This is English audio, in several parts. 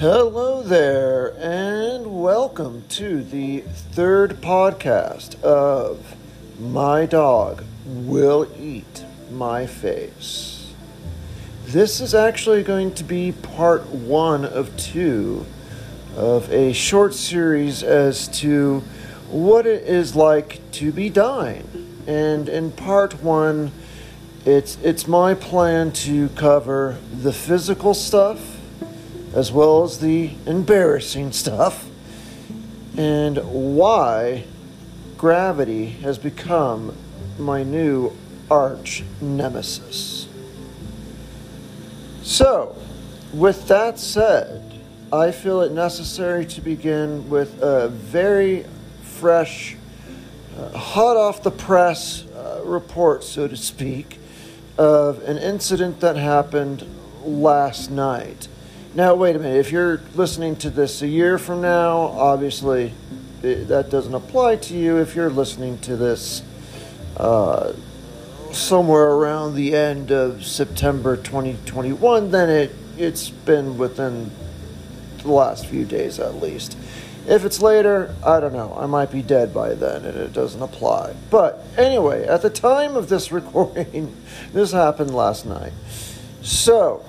Hello there, and welcome to the third podcast of My Dog Will Eat My Face. This is actually going to be part one of two of a short series as to what it is like to be dying. And in part one, it's, it's my plan to cover the physical stuff as well as the embarrassing stuff and why gravity has become my new arch nemesis. So, with that said, I feel it necessary to begin with a very fresh, uh, hot off the press uh, report, so to speak, of an incident that happened last night. Now, wait a minute. If you're listening to this a year from now, obviously it, that doesn't apply to you. If you're listening to this uh, somewhere around the end of September 2021, then it, it's been within the last few days at least. If it's later, I don't know. I might be dead by then and it doesn't apply. But anyway, at the time of this recording, this happened last night. So,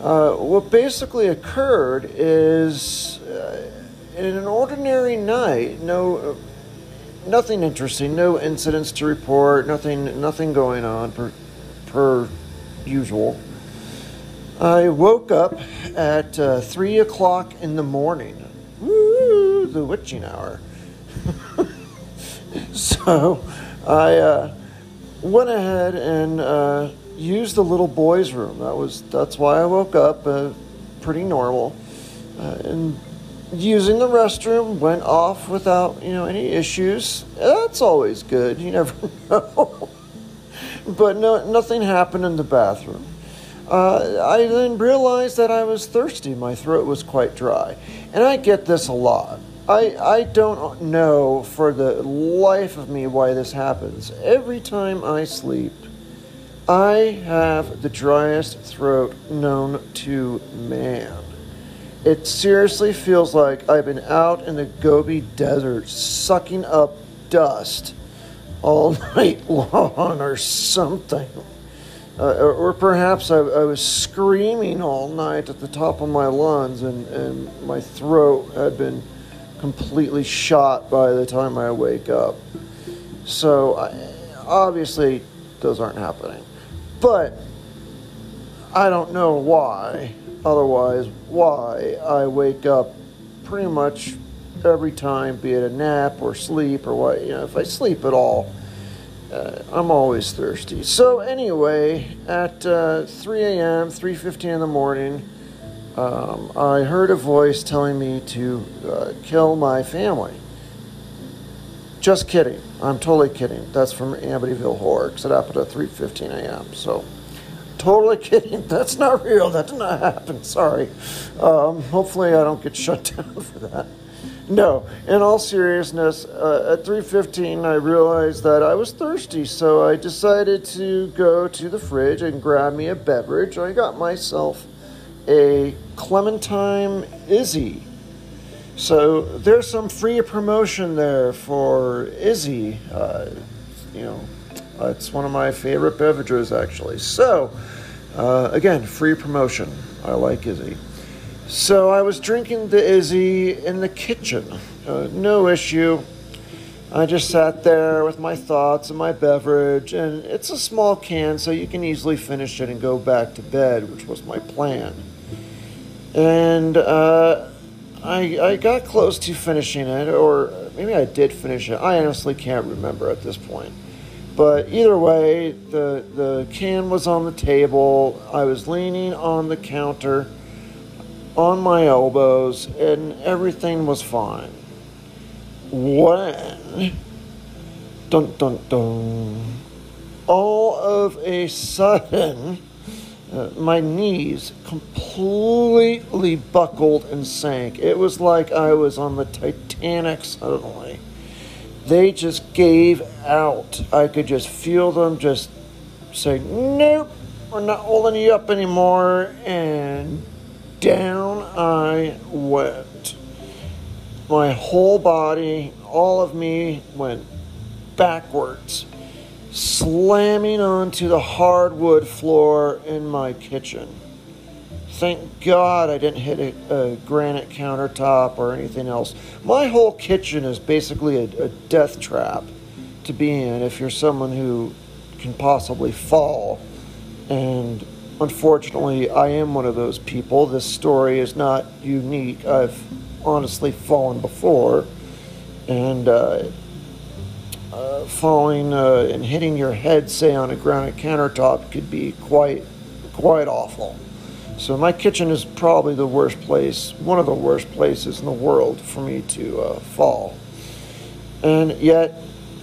uh, what basically occurred is uh, in an ordinary night, no, uh, nothing interesting, no incidents to report, nothing, nothing going on per, per usual. I woke up at uh, three o'clock in the morning. Woo, the witching hour. so I uh, went ahead and use the little boys' room. That was that's why I woke up. Uh, pretty normal, uh, and using the restroom went off without you know any issues. That's always good. You never know. but no, nothing happened in the bathroom. Uh, I then realized that I was thirsty. My throat was quite dry, and I get this a lot. I, I don't know for the life of me why this happens. Every time I sleep, I have the driest throat known to man. It seriously feels like I've been out in the Gobi Desert sucking up dust all night long or something. Uh, or, or, perhaps I, I, was screaming all night at the top of my lungs and, and my throat had been completely shot by the time I wake up. So, I, obviously, those aren't happening. But I don't know why, otherwise, why I wake up pretty much every time, be it a nap or sleep or what, you know, if I sleep at all, uh, I'm always thirsty. So anyway, at uh, 3 a.m., 3.15 in the morning, um, I heard a voice telling me to uh, kill my family. Just kidding. I'm totally kidding. That's from Amityville Horror because it happened at 3:15 a.m. So, totally kidding. That's not real. That did not happen. Sorry. Um, hopefully, I don't get shut down for that. No. In all seriousness, uh, at 3:15, I realized that I was thirsty, so I decided to go to the fridge and grab me a beverage. I got myself a Clementine IZZE so there's some free promotion there for IZZE. Uh, you know, it's one of my favorite beverages actually. So uh, again, free promotion. I like IZZE. So I was drinking the IZZE in the kitchen. Uh, no issue. I just sat there with my thoughts and my beverage, and it's a small can, so you can easily finish it and go back to bed, which was my plan. And uh, I, I got close to finishing it, or maybe I did finish it. I honestly can't remember at this point. But either way, the, the can was on the table. I was leaning on the counter on my elbows, and everything was fine. When, dun dun dun, all of a sudden, uh, my knees completely buckled and sank. It was like I was on the Titanic suddenly. They just gave out. I could just feel them just say, Nope, we're not holding you up anymore. And down I went. My whole body, all of me went backwards, slamming onto the hardwood floor in my kitchen. Thank God I didn't hit a, a granite countertop or anything else. My whole kitchen is basically a, a death trap to be in if you're someone who can possibly fall. And unfortunately, I am one of those people. This story is not unique. I've honestly fallen before. And uh, uh, falling uh, and hitting your head, say, on a granite countertop could be quite, quite awful. So my kitchen is probably the worst place, one of the worst places in the world for me to uh, fall. And yet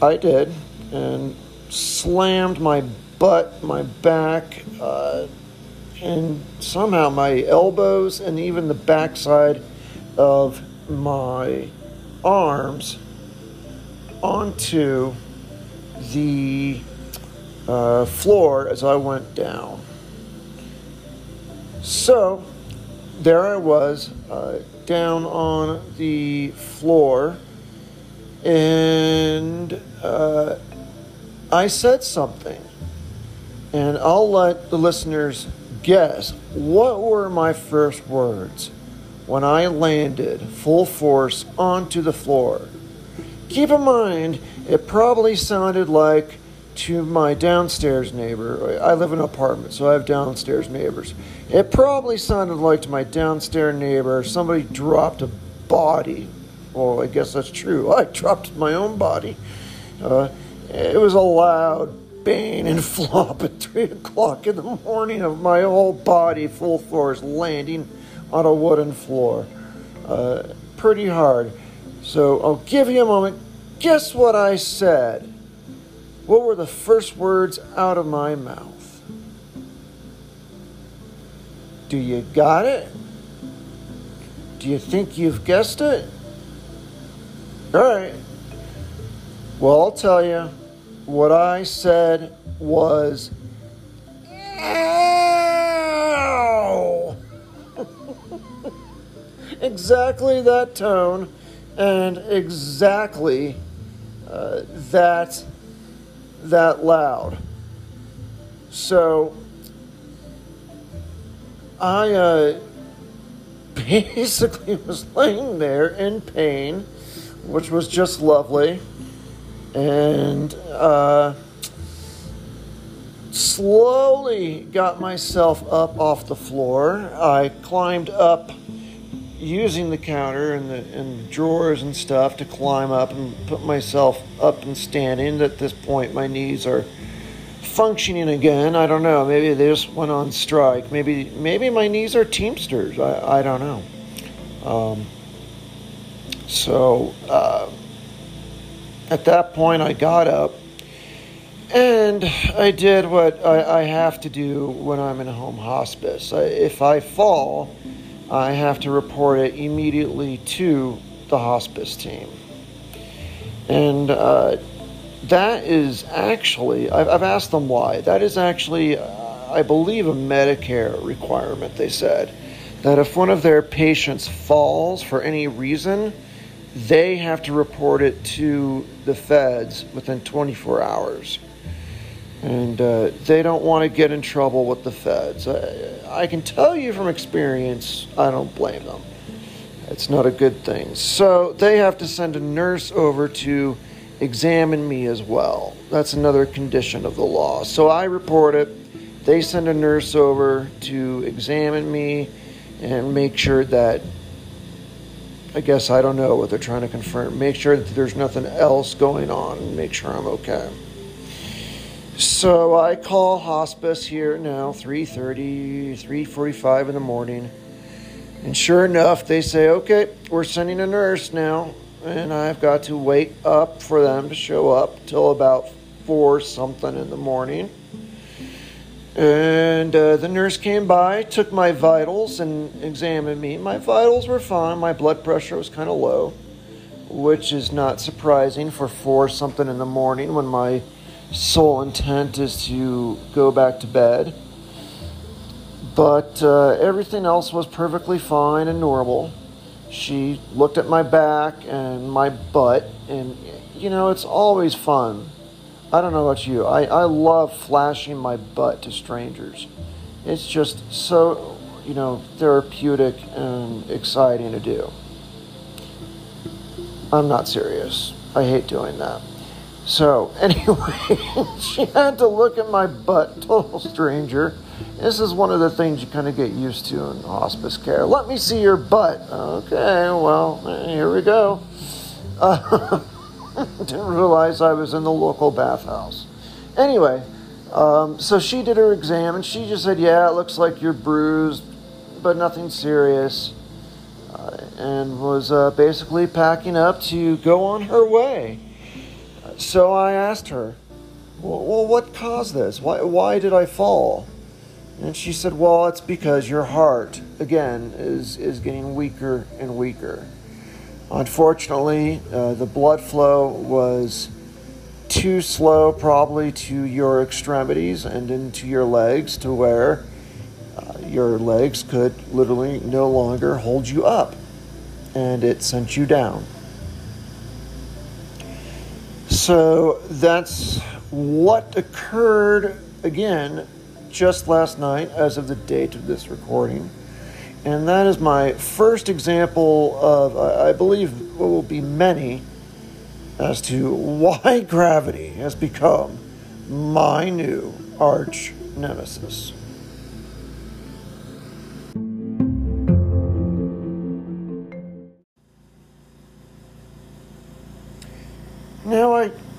I did, and slammed my butt, my back, uh, and somehow my elbows, and even the backside of my arms onto the uh, floor as I went down. So there I was uh, down on the floor, and uh, I said something. And I'll let the listeners guess what were my first words when I landed full force onto the floor. Keep in mind, it probably sounded like to my downstairs neighbor. I live in an apartment, so I have downstairs neighbors. It probably sounded like to my downstairs neighbor somebody dropped a body. Well, I guess that's true. I dropped my own body. Uh, it was a loud bang and flop at 3 o'clock in the morning of my whole body full force landing on a wooden floor. Uh, pretty hard. So I'll give you a moment. Guess what I said? What were the first words out of my mouth? Do you got it? Do you think you've guessed it? All right. Well, I'll tell you. What I said was, ow! exactly that tone and exactly uh, that that loud. So I uh, basically was laying there in pain, which was just lovely, and uh, slowly got myself up off the floor. I climbed up using the counter and the, and drawers and stuff to climb up and put myself up and standing. At this point, my knees are functioning again. I don't know. Maybe they just went on strike. Maybe maybe my knees are Teamsters. I, I don't know. Um, so uh, at that point, I got up and I did what I, I have to do when I'm in a home hospice. I, if I fall, I have to report it immediately to the hospice team. And uh, that is actually, I've, I've, asked them why. That is actually, uh, I believe, a Medicare requirement, they said. That if one of their patients falls for any reason, they have to report it to the feds within 24 hours and uh, they don't want to get in trouble with the feds. I, I, can tell you from experience, I don't blame them. It's not a good thing. So they have to send a nurse over to examine me as well. That's another condition of the law. So I report it. They send a nurse over to examine me and make sure that I guess I don't know what they're trying to confirm. Make sure that there's nothing else going on and make sure I'm okay. So I call hospice here now, 3.30, 3.45 in the morning. And sure enough, they say, okay, we're sending a nurse now. And I've got to wait up for them to show up till about 4 something in the morning. And uh, the nurse came by, took my vitals, and examined me. My vitals were fine. My blood pressure was kind of low, which is not surprising for 4 something in the morning when my sole intent is to go back to bed. But uh, everything else was perfectly fine and normal. She looked at my back and my butt, and you know, it's always fun. I don't know about you. I, I love flashing my butt to strangers. It's just so, you know, therapeutic and exciting to do. I'm not serious. I hate doing that. So, anyway, she had to look at my butt, total stranger. This is one of the things you kind of get used to in hospice care. Let me see your butt. Okay, well, here we go. Uh, didn't realize I was in the local bathhouse. Anyway, um, so she did her exam and she just said, Yeah, it looks like you're bruised, but nothing serious. Uh, and was uh, basically packing up to go on her way. So I asked her, Well, what caused this? Why, why did I fall? And she said, Well, it's because your heart, again, is, is getting weaker and weaker. Unfortunately, uh, the blood flow was too slow, probably to your extremities and into your legs, to where uh, your legs could literally no longer hold you up, and it sent you down. So that's what occurred again just last night, as of the date of this recording. And that is my first example of, I believe, will be many as to why gravity has become my new arch nemesis.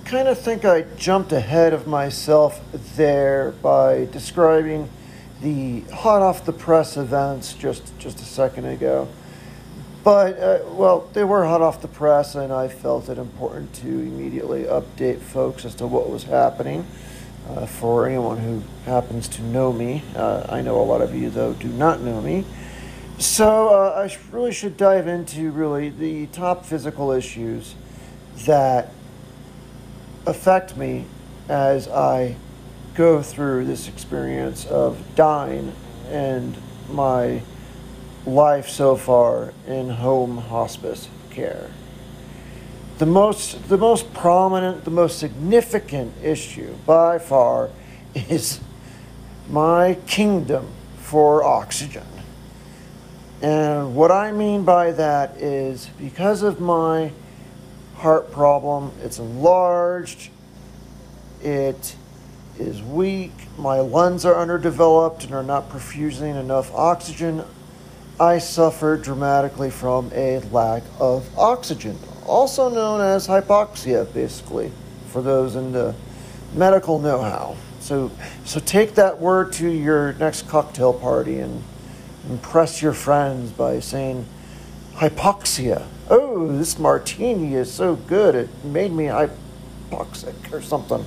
Kind of think I jumped ahead of myself there by describing the hot off the press events just, just a second ago. But, uh, well, they were hot off the press, and I felt it important to immediately update folks as to what was happening. Uh, for anyone who happens to know me, uh, I know a lot of you, though, do not know me. So uh, I really should dive into really the top physical issues that affect me as I go through this experience of dying and my life so far in home hospice care. The most, the most prominent, the most significant issue by far is my kingdom for oxygen. And what I mean by that is because of my heart problem. It's enlarged. It is weak. My lungs are underdeveloped and are not perfusing enough oxygen. I suffer dramatically from a lack of oxygen, also known as hypoxia, basically, for those in the medical know how. So, so take that word to your next cocktail party and impress your friends by saying hypoxia oh, this martini is so good, it made me hypoxic or something.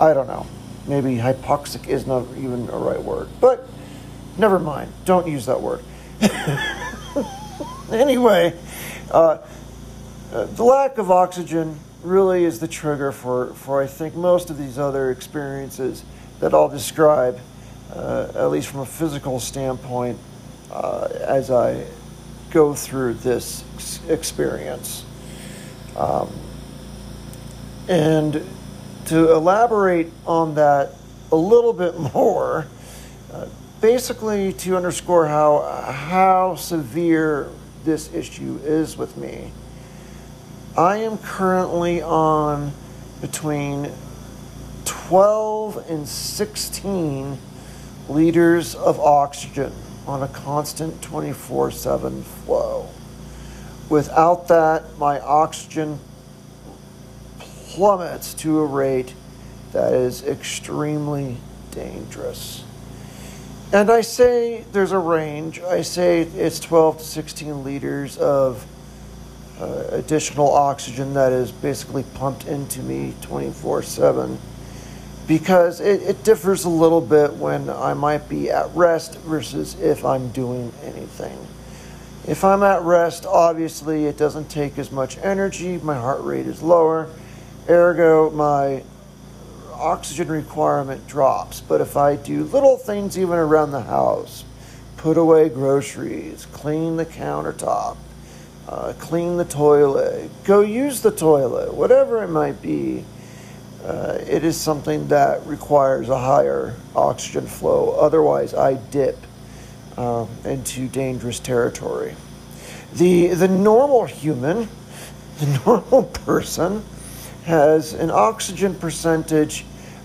I don't know. Maybe hypoxic is not even a right word. But never mind. Don't use that word. anyway, uh, uh, the lack of oxygen really is the trigger for, for I think, most of these other experiences that I'll describe, uh, at least from a physical standpoint, uh, as I go through this experience. Um, and to elaborate on that a little bit more, uh, basically to underscore how, how severe this issue is with me, I am currently on between 12 and 16 liters of oxygen on a constant 24 7 flow. Without that, my oxygen plummets to a rate that is extremely dangerous. And I say there's a range. I say it's 12 to 16 liters of uh, additional oxygen that is basically pumped into me 24 7 because it, it differs a little bit when I might be at rest versus if I'm doing anything. If I'm at rest, obviously it doesn't take as much energy, my heart rate is lower, ergo, my oxygen requirement drops. But if I do little things even around the house, put away groceries, clean the countertop, uh, clean the toilet, go use the toilet, whatever it might be. Uh, it is something that requires a higher oxygen flow. Otherwise, I dip um, into dangerous territory. The, the normal human, the normal person, has an oxygen percentage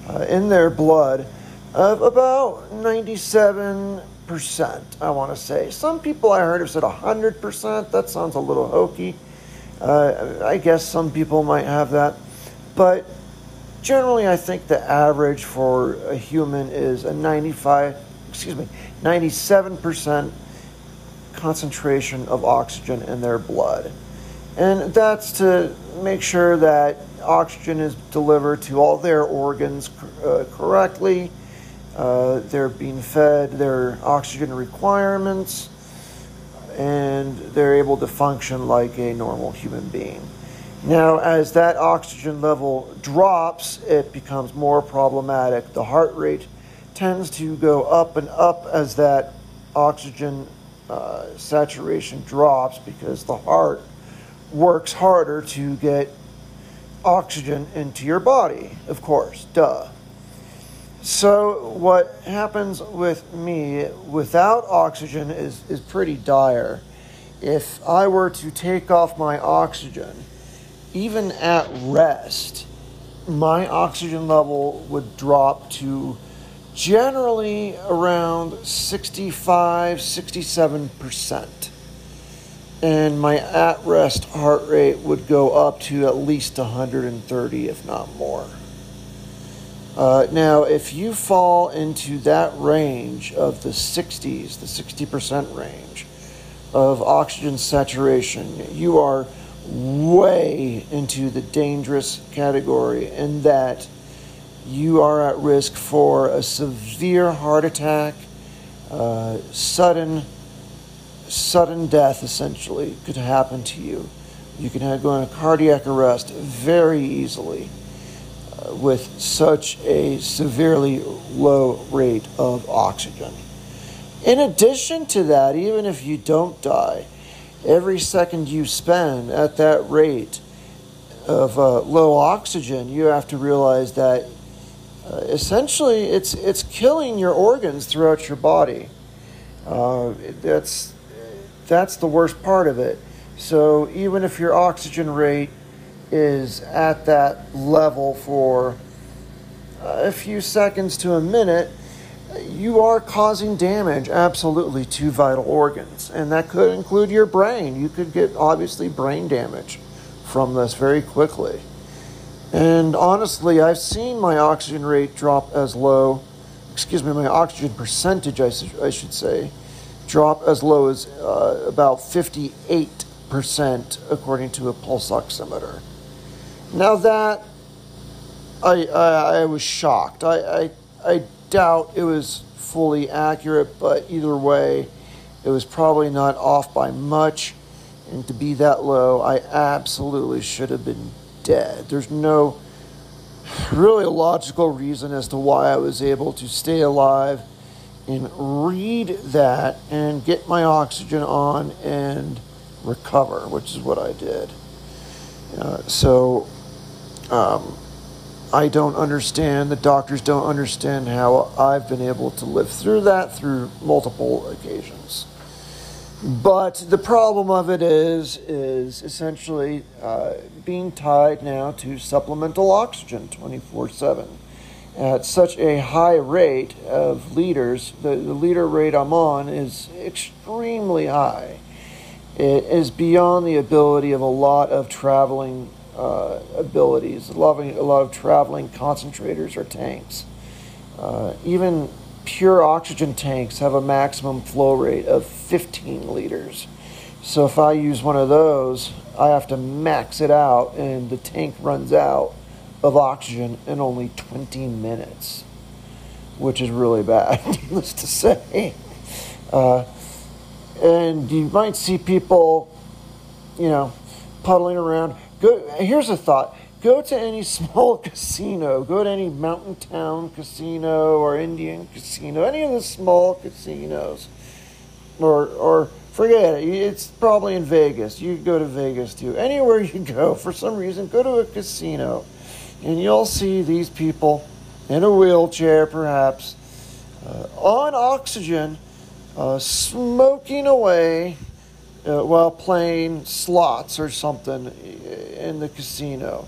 uh, in their blood of about 97%, I want to say. Some people I heard have said 100%. That sounds a little hokey. Uh, I guess some people might have that. But generally, I think the average for a human is a 95, excuse me, 97% concentration of oxygen in their blood. And that's to make sure that oxygen is delivered to all their organs uh, correctly. Uh, they're being fed their oxygen requirements, and they're able to function like a normal human being. Now, as that oxygen level drops, it becomes more problematic. The heart rate tends to go up and up as that oxygen uh, saturation drops because the heart works harder to get oxygen into your body, of course, duh. So, what happens with me without oxygen is, is pretty dire. If I were to take off my oxygen, even at rest, my oxygen level would drop to generally around 65, 67%. And my at rest heart rate would go up to at least 130, if not more. Uh, now, if you fall into that range of the 60s, the 60% range of oxygen saturation, you are way into the dangerous category in that you are at risk for a severe heart attack, uh, sudden, sudden death essentially could happen to you. You can have, go into cardiac arrest very easily uh, with such a severely low rate of oxygen. In addition to that, even if you don't die, every second you spend at that rate of uh, low oxygen, you have to realize that uh, essentially it's it's killing your organs throughout your body. Uh, that's that's the worst part of it. So even if your oxygen rate is at that level for a few seconds to a minute, you are causing damage absolutely to vital organs, and that could include your brain. You could get obviously brain damage from this very quickly. And honestly, I've seen my oxygen rate drop as low, excuse me, my oxygen percentage, I, I should say, drop as low as uh, about 58%, according to a pulse oximeter. Now, that, I, I, I was shocked. I, I, I doubt it was fully accurate, but either way, it was probably not off by much. And to be that low, I absolutely should have been dead. There's no really logical reason as to why I was able to stay alive and read that and get my oxygen on and recover, which is what I did. Uh, so um, I don't understand, the doctors don't understand how I've been able to live through that through multiple occasions. But the problem of it is, is essentially uh, being tied now to supplemental oxygen 24 7 at such a high rate of liters. The, the liter rate I'm on is extremely high. It is beyond the ability of a lot of traveling uh, abilities, a lot, of, a lot of traveling concentrators or tanks. Uh, even pure oxygen tanks have a maximum flow rate of 15 liters. So if I use one of those, I have to max it out, and the tank runs out of oxygen in only 20 minutes, which is really bad, needless to say. Uh, and you might see people, you know, puddling around. Go, here's a thought Go to any small casino, go to any mountain town casino or Indian casino, any of the small casinos. or or forget it. It's probably in Vegas. You go to Vegas too. Anywhere you go, for some reason, go to a casino, and you'll see these people in a wheelchair, perhaps, uh, on oxygen, uh, smoking away uh, while playing slots or something in the casino.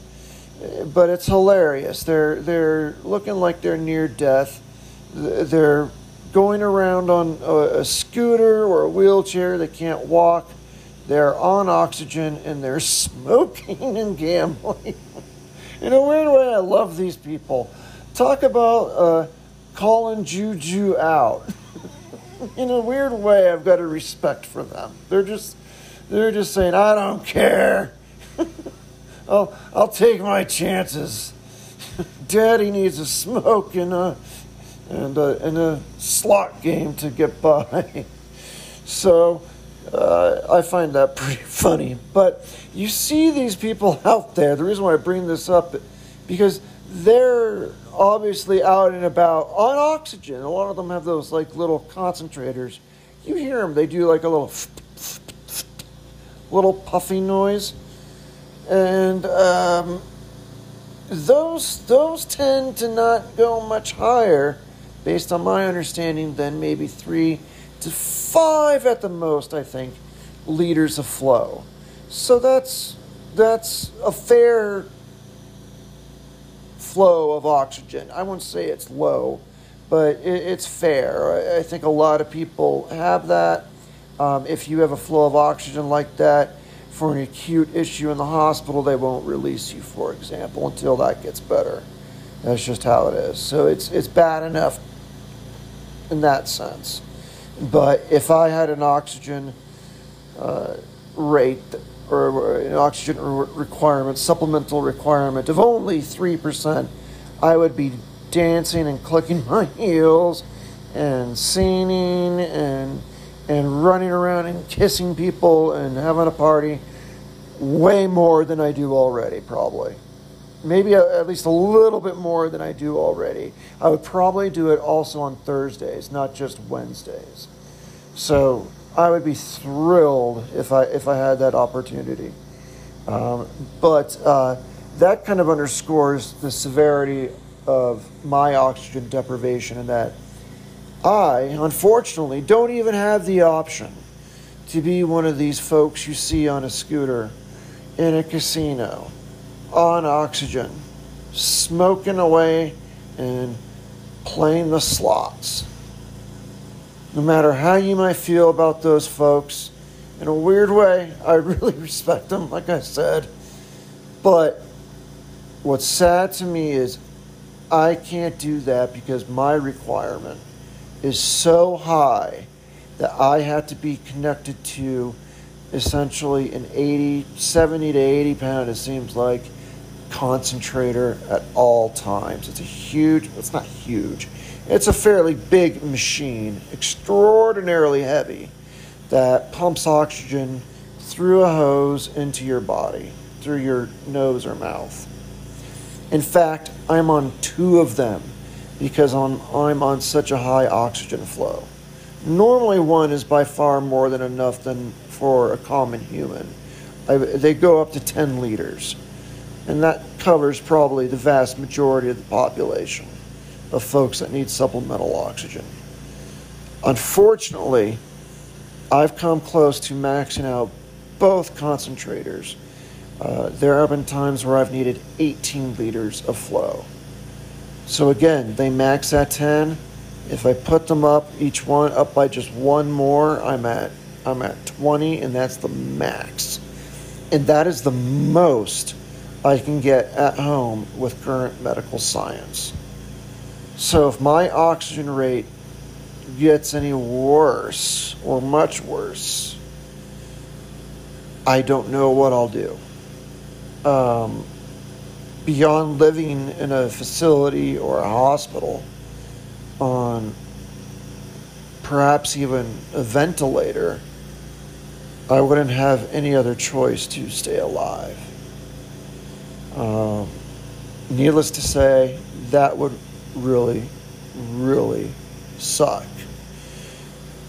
But it's hilarious. They're they're looking like they're near death. They're going around on a, a scooter or a wheelchair. They can't walk. They're on oxygen and they're smoking and gambling. In a weird way, I love these people. Talk about uh, calling juju out. In a weird way, I've got a respect for them. They're just, they're just saying, I don't care. I'll, I'll take my chances. Daddy needs a smoke and a, and a, and a slot game to get by. so uh, I find that pretty funny. But you see these people out there. The reason why I bring this up because they're obviously out and about on oxygen. A lot of them have those like little concentrators. You hear them; they do like a little little puffy noise, and um, those those tend to not go much higher, based on my understanding, than maybe three to five at the most. I think liters of flow. So that's that's a fair flow of oxygen. I won't say it's low, but it, it's fair. I, I, think a lot of people have that. Um, if you have a flow of oxygen like that for an acute issue in the hospital, they won't release you, for example, until that gets better. That's just how it is. So it's it's bad enough in that sense. But if I had an oxygen uh, rate or uh, an oxygen requirement, supplemental requirement of only 3%, I would be dancing and clicking my heels and singing and and running around and kissing people and having a party way more than I do already, probably. Maybe at least a little bit more than I do already. I would probably do it also on Thursdays, not just Wednesdays. So I would be thrilled if I if I had that opportunity. Um, but uh, that kind of underscores the severity of my oxygen deprivation, and that I, unfortunately, don't even have the option to be one of these folks you see on a scooter in a casino on oxygen, smoking away and playing the slots no matter how you might feel about those folks. In a weird way, I really respect them, like I said. But what's sad to me is I can't do that because my requirement is so high that I have to be connected to essentially an 80, 70 to 80 pound, it seems like, concentrator at all times. It's a huge, it's not huge, it's a fairly big machine, extraordinarily heavy, that pumps oxygen through a hose into your body, through your nose or mouth. In fact, I'm on two of them because I'm, I'm on such a high oxygen flow. Normally, one is by far more than enough than for a common human. I, they go up to 10 liters, and that covers probably the vast majority of the population of folks that need supplemental oxygen. Unfortunately, I've come close to maxing out both concentrators. Uh, there have been times where I've needed 18 liters of flow. So again, they max at 10. If I put them up, each one up by just one more, I'm at I'm at 20, and that's the max. And that is the most I can get at home with current medical science. So if my oxygen rate gets any worse or much worse, I don't know what I'll do. Um, beyond living in a facility or a hospital on perhaps even a ventilator, I wouldn't have any other choice to stay alive. Um, needless to say, that would really, really suck.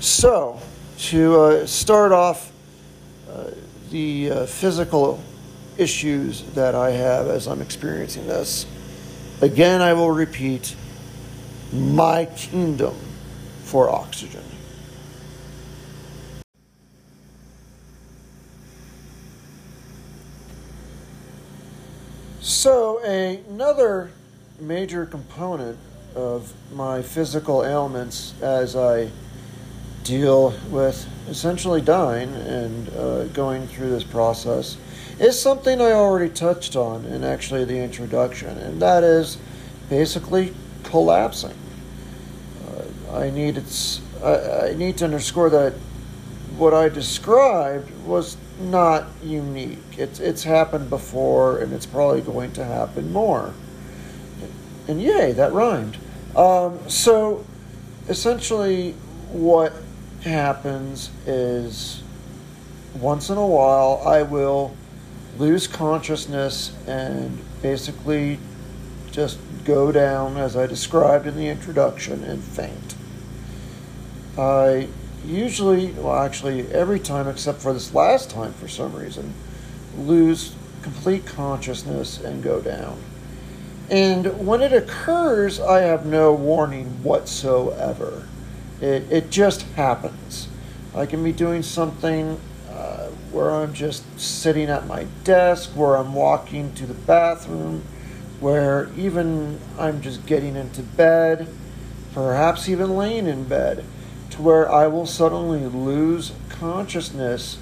So, to uh, start off uh, the uh, physical issues that I have as I'm experiencing this, again, I will repeat my kingdom for oxygen. So, another major component of my physical ailments as I deal with essentially dying and uh, going through this process is something I already touched on in actually the introduction, and that is basically collapsing. Uh, I need it's I, I need to underscore that what I described was not unique. It's it's happened before, and it's probably going to happen more. And yay, that rhymed. Um, so, essentially, what happens is once in a while I will lose consciousness and basically just go down as I described in the introduction and faint. I usually, well, actually, every time except for this last time for some reason, lose complete consciousness and go down. And when it occurs, I have no warning whatsoever. It, it just happens. I can be doing something uh, where I'm just sitting at my desk, where I'm walking to the bathroom, where even I'm just getting into bed, perhaps even laying in bed to where I will suddenly lose consciousness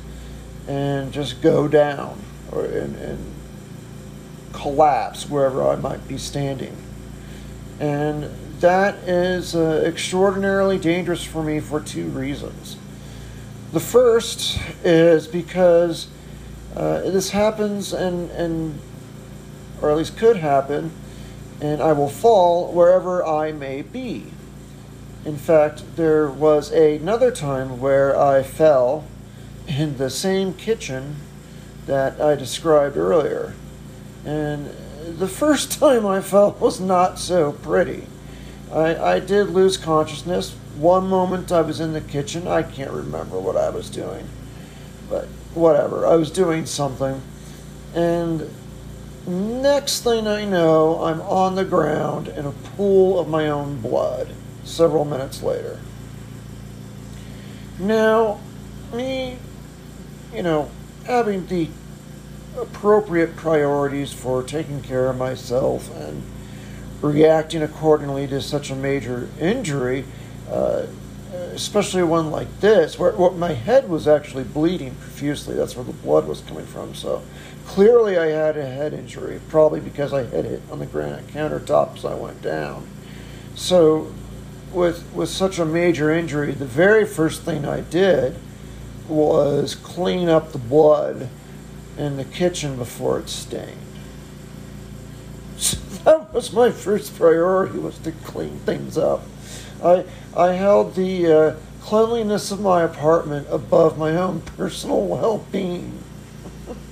and just go down or and, and collapse wherever I might be standing. And that is uh, extraordinarily dangerous for me for two reasons. The first is because uh, this happens and, and or at least could happen, and I will fall wherever I may be. In fact, there was another time where I fell in the same kitchen that I described earlier. And the first time I fell was not so pretty. I, I did lose consciousness. One moment I was in the kitchen. I can't remember what I was doing. But whatever. I was doing something. And next thing I know, I'm on the ground in a pool of my own blood several minutes later. Now, me, you know, having the appropriate priorities for taking care of myself and reacting accordingly to such a major injury, uh, especially one like this, where, where, my head was actually bleeding profusely. That's where the blood was coming from. So clearly, I had a head injury, probably because I hit it on the granite countertop as I went down. So with with such a major injury, the very first thing I did was clean up the blood in the kitchen before it stained. So that was my first priority was to clean things up. I I held the uh, cleanliness of my apartment above my own personal well-being.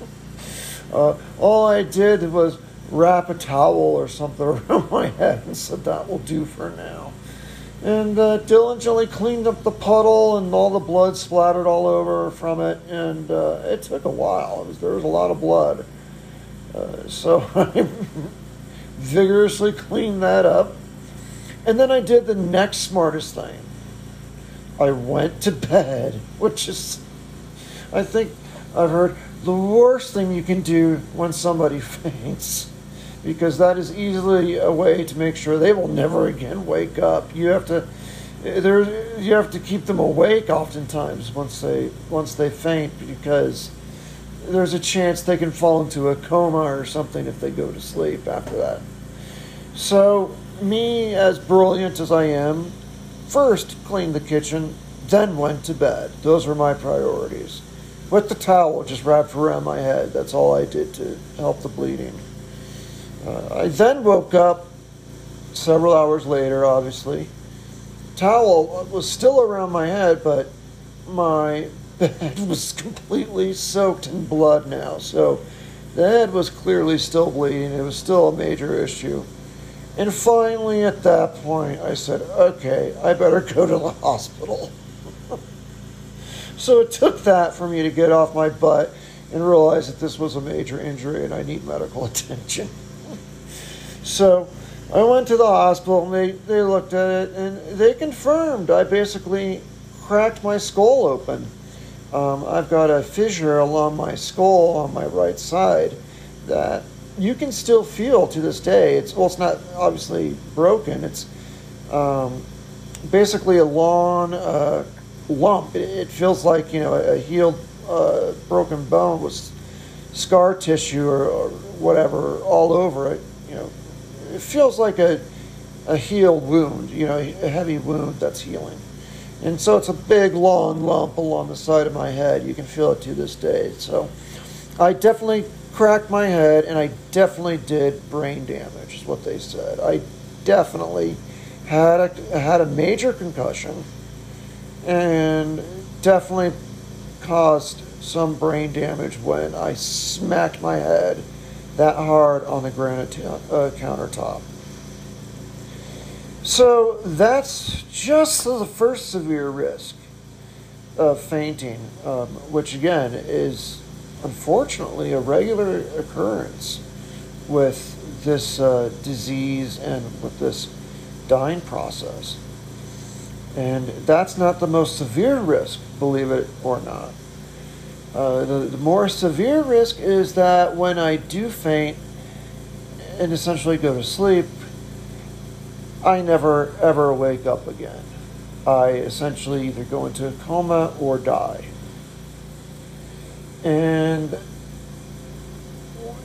uh, all I did was wrap a towel or something around my head and said that will do for now and uh, diligently cleaned up the puddle and all the blood splattered all over from it. And uh, it took a while. Was, there was a lot of blood. Uh, so I vigorously cleaned that up. And then I did the next smartest thing. I went to bed, which is, I think I've heard, the worst thing you can do when somebody faints because that is easily a way to make sure they will never again wake up. You have to there you have to keep them awake oftentimes once they once they faint because there's a chance they can fall into a coma or something if they go to sleep after that. So, me as brilliant as I am, first cleaned the kitchen, then went to bed. Those were my priorities. With the towel just wrapped around my head, that's all I did to help the bleeding. Uh, I then woke up several hours later, obviously. Towel was still around my head, but my bed was completely soaked in blood now. So the head was clearly still bleeding. It was still a major issue. And finally, at that point, I said, okay, I better go to the hospital. So it took that for me to get off my butt and realize that this was a major injury and I need medical attention. So I went to the hospital and they, they looked at it and they confirmed I basically cracked my skull open. Um, I've got a fissure along my skull on my right side that you can still feel to this day. It's well, it's not obviously broken. It's um, basically a long uh, lump. It, it, feels like you know a, healed uh, broken bone with scar tissue or, or, whatever all over it. You know, it feels like a a healed wound. You know, a heavy wound that's healing. And so it's a big, long lump along the side of my head. You can feel it to this day. So I definitely cracked my head, and I definitely did brain damage, is what they said. I definitely had a, had a major concussion and definitely caused some brain damage when I smacked my head that hard on the granite uh, countertop. So that's just the first severe risk of fainting, um, which again is unfortunately a regular occurrence with this uh, disease and with this dying process. And that's not the most severe risk, believe it or not. Uh, the, the more severe risk is that when I do faint and essentially go to sleep, I never ever wake up again. I essentially either go into a coma or die. And,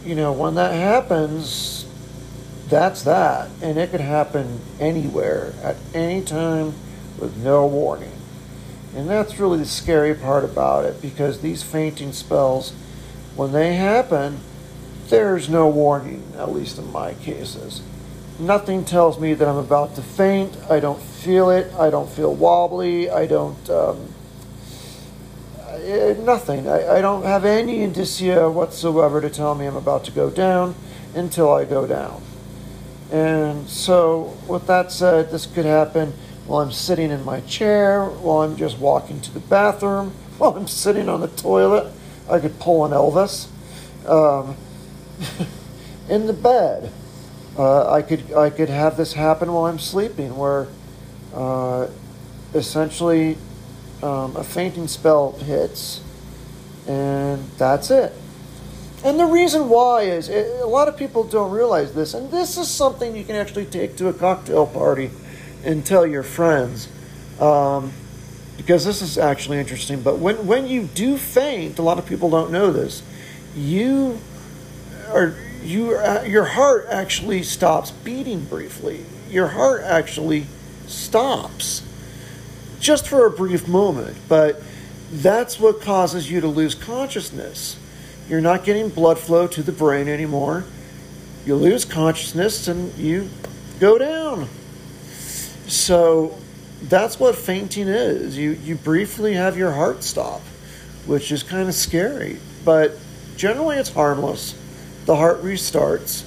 you know, when that happens, that's that. And it could happen anywhere, at any time, with no warning. And that's really the scary part about it because these fainting spells, when they happen, there's no warning, at least in my cases. Nothing tells me that I'm about to faint. I don't feel it. I don't feel wobbly. I don't. Um, uh, nothing. I, I don't have any indicia whatsoever to tell me I'm about to go down until I go down. And so, with that said, this could happen while I'm sitting in my chair, while I'm just walking to the bathroom, while I'm sitting on the toilet. I could pull an Elvis. Um, in the bed, uh, I could I could have this happen while I'm sleeping, where uh, essentially um, a fainting spell hits, and that's it. And the reason why is it, a lot of people don't realize this, and this is something you can actually take to a cocktail party and tell your friends. Um, because this is actually interesting. But when, when you do faint, a lot of people don't know this. You are you your heart actually stops beating briefly. Your heart actually stops just for a brief moment, but that's what causes you to lose consciousness. You're not getting blood flow to the brain anymore. You lose consciousness and you go down. So that's what fainting is. You you briefly have your heart stop, which is kind of scary, but generally it's harmless. The heart restarts,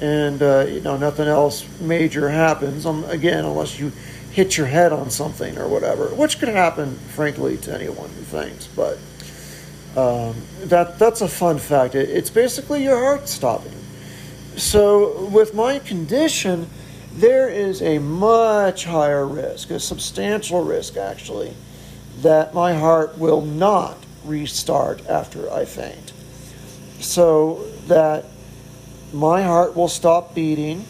and uh, you know nothing else major happens. Um, again, unless you hit your head on something or whatever, which could happen, frankly, to anyone who faints. But um, that that's a fun fact. It, it's basically your heart stopping. So with my condition, there is a much higher risk, a substantial risk actually, that my heart will not restart after I faint. So that my heart will stop beating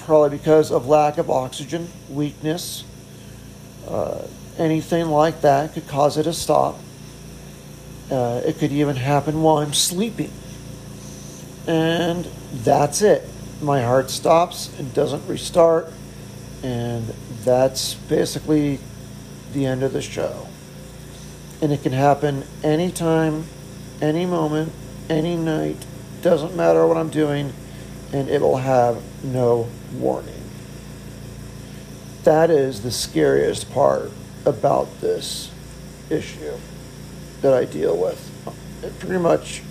probably because of lack of oxygen, weakness, uh, anything like that could cause it to stop. Uh, it could even happen while I'm sleeping. And that's it. My heart stops and doesn't restart. And that's basically the end of the show. And it can happen anytime, any moment, any night. Doesn't matter what I'm doing, and it'll have no warning. That is the scariest part about this issue that I deal with. It pretty much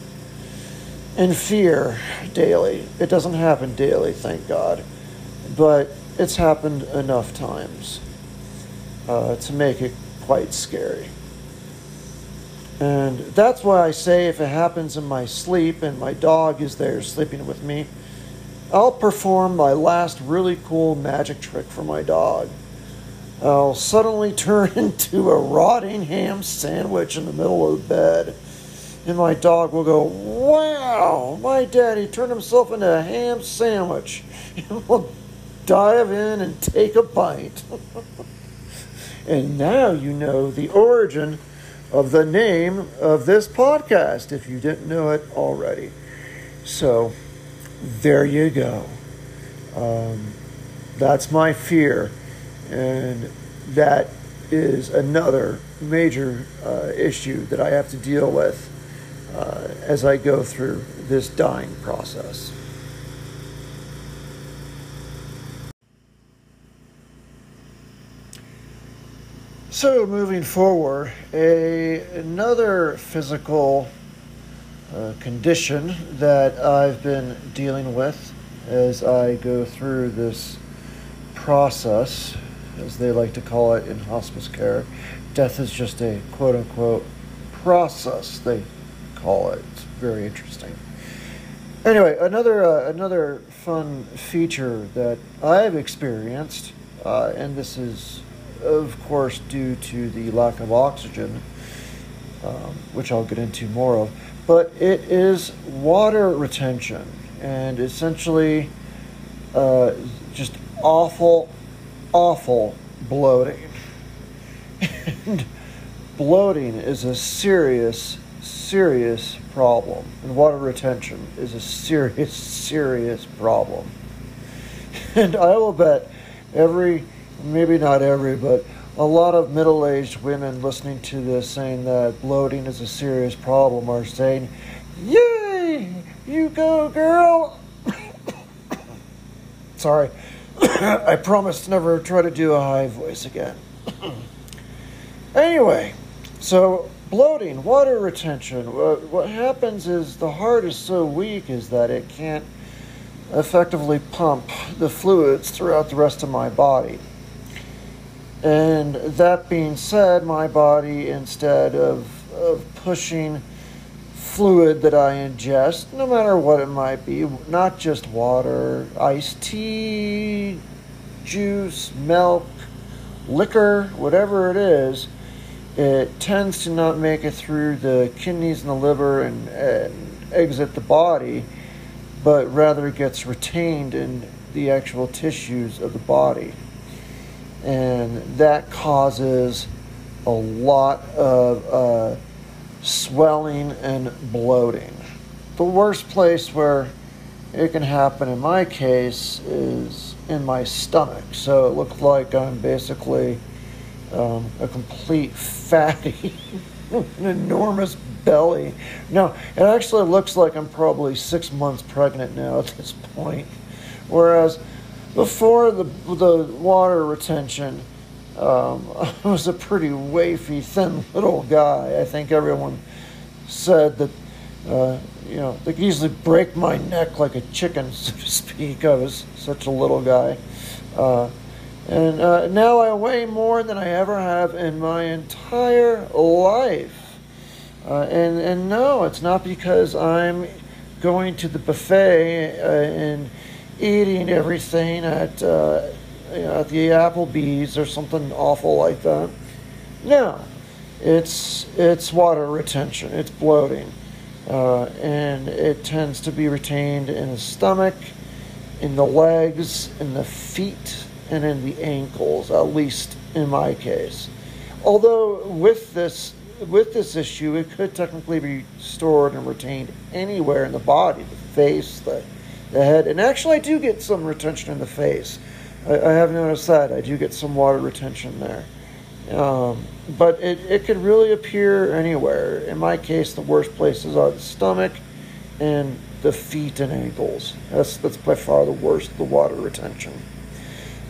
in fear daily. It doesn't happen daily, thank God, but it's happened enough times uh, to make it quite scary. And that's why I say if it happens in my sleep and my dog is there sleeping with me, I'll perform my last really cool magic trick for my dog. I'll suddenly turn into a rotting ham sandwich in the middle of the bed. And my dog will go, Wow, my daddy turned himself into a ham sandwich. And we'll dive in and take a bite. and now you know the origin of the name of this podcast if you didn't know it already. So, there you go. Um, that's my fear. And that is another major uh, issue that I have to deal with uh, as I go through this dying process. So, moving forward, a, another physical uh, condition that I've been dealing with as I go through this process, as they like to call it in hospice care. Death is just a quote unquote process, they call it. It's very interesting. Anyway, another, uh, another fun feature that I've experienced, uh, and this is of course, due to the lack of oxygen, um, which I'll get into more of. But it is water retention, and essentially uh, just awful, awful bloating. and bloating is a serious, serious problem, and water retention is a serious, serious problem. And I will bet every maybe not every, but a lot of middle aged women listening to this saying that bloating is a serious problem are saying, Yay! You go, girl! Sorry, I promise never try to do a high voice again. anyway, so bloating, water retention. What happens is the heart is so weak is that it can't effectively pump the fluids throughout the rest of my body. And that being said, my body, instead of, of pushing fluid that I ingest, no matter what it might be, not just water, iced tea, juice, milk, liquor, whatever it is, it tends to not make it through the kidneys and the liver and, and exit the body, but rather gets retained in the actual tissues of the body and that causes a lot of uh, swelling and bloating. The worst place where it can happen in my case is in my stomach. So it looks like I'm basically um, a complete fatty, an enormous belly. No, it actually looks like I'm probably six months pregnant now at this point. Whereas before the the water retention, um, I was a pretty wafy, thin little guy. I think everyone said that, uh, you know, they could easily break my neck like a chicken, so to speak. I was such a little guy. Uh, and uh, now I weigh more than I ever have in my entire life. Uh, and, and no, it's not because I'm going to the buffet uh, and eating everything at, uh, at the Applebee's or something awful like that. No, it's it's water retention. It's bloating, uh, and it tends to be retained in the stomach, in the legs, in the feet, and in the ankles. At least in my case. Although with this with this issue, it could technically be stored and retained anywhere in the body, the face, the the head. And actually, I do get some retention in the face. I, I have noticed that. I do get some water retention there. Um, but it, it could really appear anywhere. In my case, the worst places are the stomach and the feet and ankles. That's, that's by far the worst, the water retention.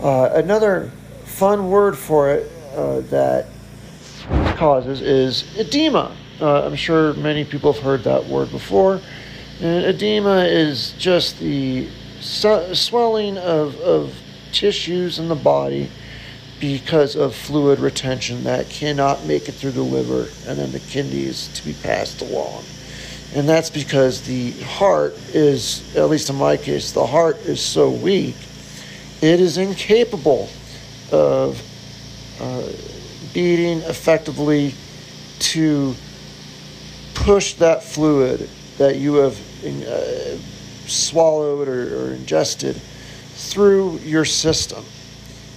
Uh, another fun word for it uh, that causes is edema. Uh, I'm sure many people have heard that word before. And edema is just the swelling of, of tissues in the body because of fluid retention that cannot make it through the liver and then the kidneys to be passed along. And that's because the heart is, at least in my case, the heart is so weak, it is incapable of uh, beating effectively to push that fluid that you have uh, swallowed or, or, ingested through your system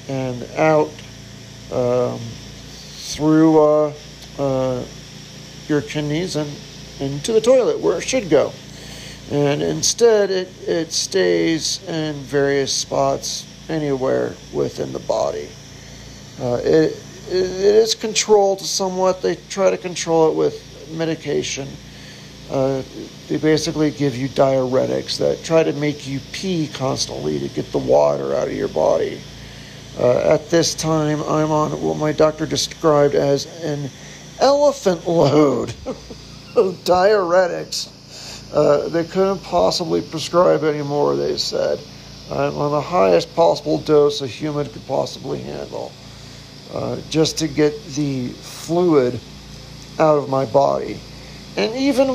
and out um, through uh, uh, your kidneys and into the toilet where it should go. And instead, it, it stays in various spots anywhere within the body. Uh, it, it is controlled somewhat. They try to control it with medication. Uh, they basically give you diuretics that try to make you pee constantly to get the water out of your body. Uh, at this time, I'm on what my doctor described as an elephant load of diuretics. Uh, they couldn't possibly prescribe any more, they said. I'm on the highest possible dose a human could possibly handle. Uh, just to get the fluid out of my body. And even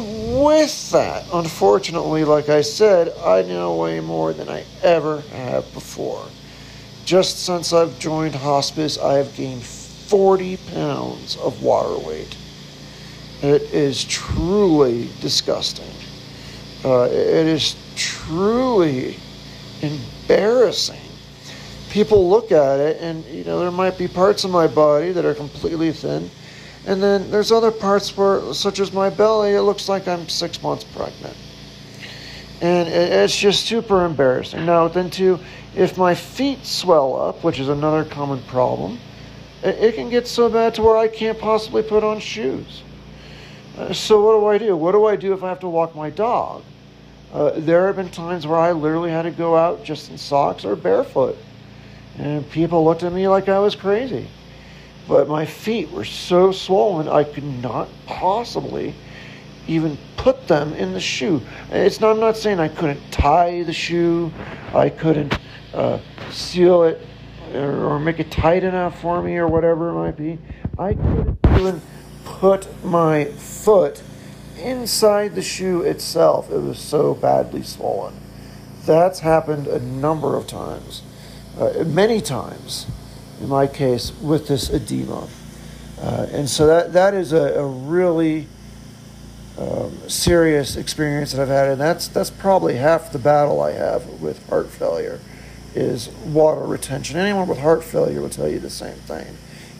with that, unfortunately, like I said, I know way more than I ever have before. Just since I've joined hospice, I have gained 40 pounds of water weight. It is truly disgusting. Uh, it is truly embarrassing. People look at it and you know there might be parts of my body that are completely thin and then there's other parts where such as my belly it looks like i'm six months pregnant. And it's just super embarrassing. Now then too if my feet swell up which is another common problem it can get so bad to where i can't possibly put on shoes. Uh, so what do i do? What do i do if i have to walk my dog uh, there have been times where i literally had to go out just in socks or barefoot and people looked at me like I was crazy. But my feet were so swollen, I could not possibly even put them in the shoe. It's not, I'm not saying I couldn't tie the shoe, I couldn't uh, seal it or, or make it tight enough for me or whatever it might be. I couldn't even put my foot inside the shoe itself. It was so badly swollen. That's happened a number of times uh, many times, in my case, with this edema. Uh, and so that, that is a, a really um, serious experience that I've had, and that's, that's probably half the battle I have with heart failure is water retention. Anyone with heart failure will tell you the same thing.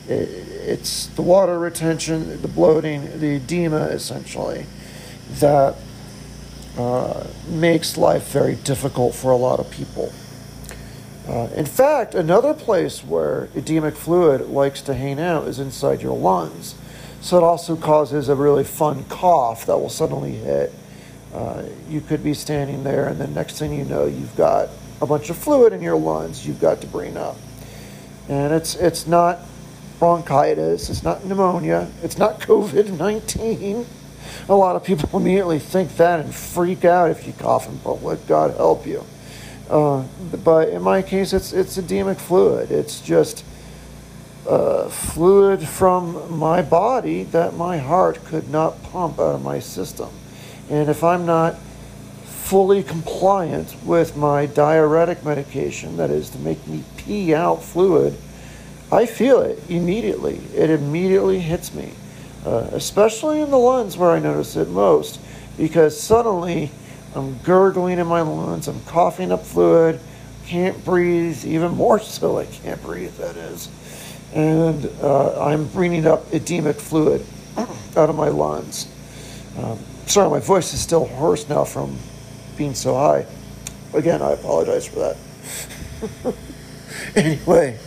It, it's the water retention, the bloating, the edema, essentially, that uh, makes life very difficult for a lot of people. Uh, in fact, another place where edemic fluid likes to hang out is inside your lungs. So it also causes a really fun cough that will suddenly hit. Uh, you could be standing there, and the next thing you know, you've got a bunch of fluid in your lungs you've got to bring up. And it's, it's not bronchitis, it's not pneumonia, it's not COVID 19. A lot of people immediately think that and freak out if you cough in public. God help you. Uh, but in my case, it's it's edemic fluid. It's just uh, fluid from my body that my heart could not pump out of my system. And if I'm not fully compliant with my diuretic medication, that is to make me pee out fluid, I feel it immediately. It immediately hits me, uh, especially in the lungs where I notice it most, because suddenly I'm gurgling in my lungs. I'm coughing up fluid. Can't breathe. Even more so, I can't breathe, that is. And uh, I'm bringing up edemic fluid out of my lungs. Um, sorry, my voice is still hoarse now from being so high. Again, I apologize for that. anyway,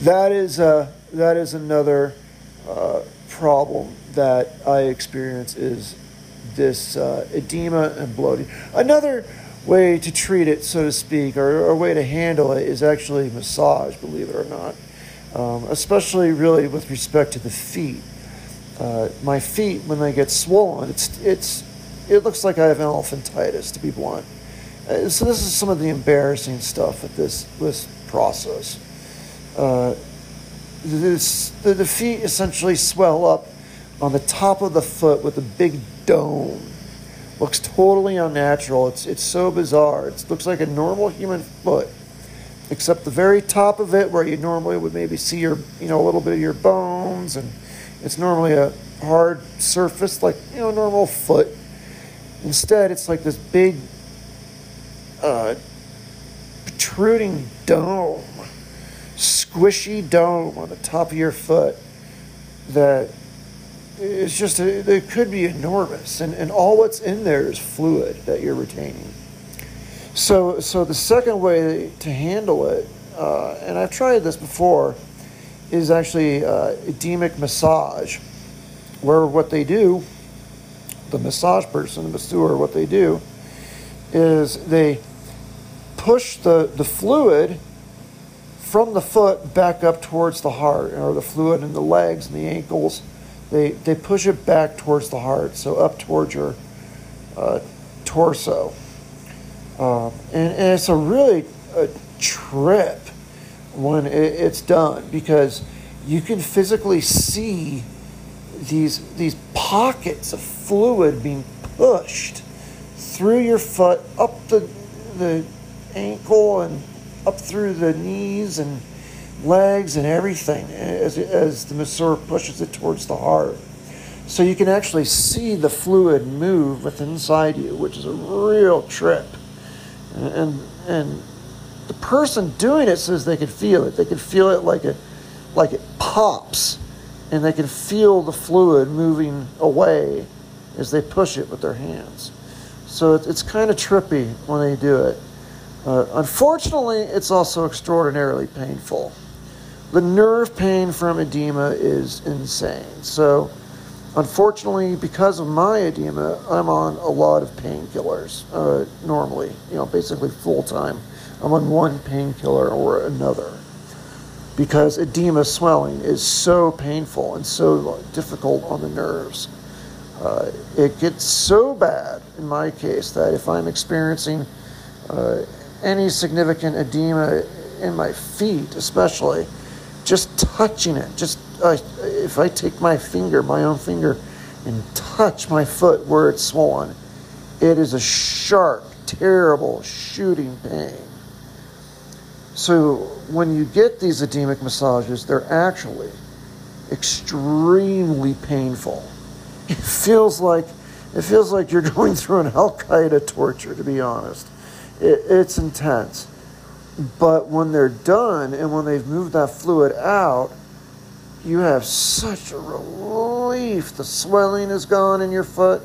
that is, uh, that is another uh, problem that I experience is this uh, edema and bloating. Another way to treat it, so to speak, or a way to handle it is actually massage, believe it or not, um, especially really with respect to the feet. Uh, my feet, when they get swollen, it's, it's, it looks like I have elephantitis, to be blunt. Uh, so this is some of the embarrassing stuff with this, this process. Uh, this, the, the feet essentially swell up on the top of the foot with a big dome. Looks totally unnatural. It's, it's so bizarre. It looks like a normal human foot, except the very top of it, where you normally would maybe see your, you know, a little bit of your bones, and it's normally a hard surface like, you know, normal foot. Instead, it's like this big, uh, protruding dome, squishy dome on the top of your foot that it's just a, it could be enormous. And, and all what's in there is fluid that you're retaining. So so the second way to handle it uh, and i've tried this before is actually uh, edemic massage where what they do the massage person the masseur what they do is they push the, the fluid from the foot back up towards the heart or the fluid in the legs and the ankles they, they push it back towards the heart, so up towards your uh, torso. Um, and, and, it's a really a trip when it, it's done because you can physically see these these pockets of fluid being pushed through your foot up the the ankle and up through the knees and legs and everything as, as the masseur pushes it towards the heart. So you can actually see the fluid move within inside you, which is a real trip. And, and the person doing it says they can feel it. They can feel it like it, like it pops, and they can feel the fluid moving away as they push it with their hands. So it's kind of trippy when they do it. Uh, unfortunately, it's also extraordinarily painful the nerve pain from edema is insane. So, unfortunately, because of my edema, I'm on a lot of painkillers uh, normally, you know, basically full time. I'm on one painkiller or another because edema swelling is so painful and so difficult on the nerves. Uh, it gets so bad in my case that if I'm experiencing uh, any significant edema in my feet, especially, just touching it, just uh, if I take my finger, my own finger, and touch my foot where it's swollen, it is a sharp, terrible shooting pain. So when you get these edemic massages, they're actually extremely painful. It feels like it feels like you're going through an Al Qaeda torture. To be honest, it, it's intense. But when they're done and when they've moved that fluid out, you have such a relief. The swelling is gone in your foot.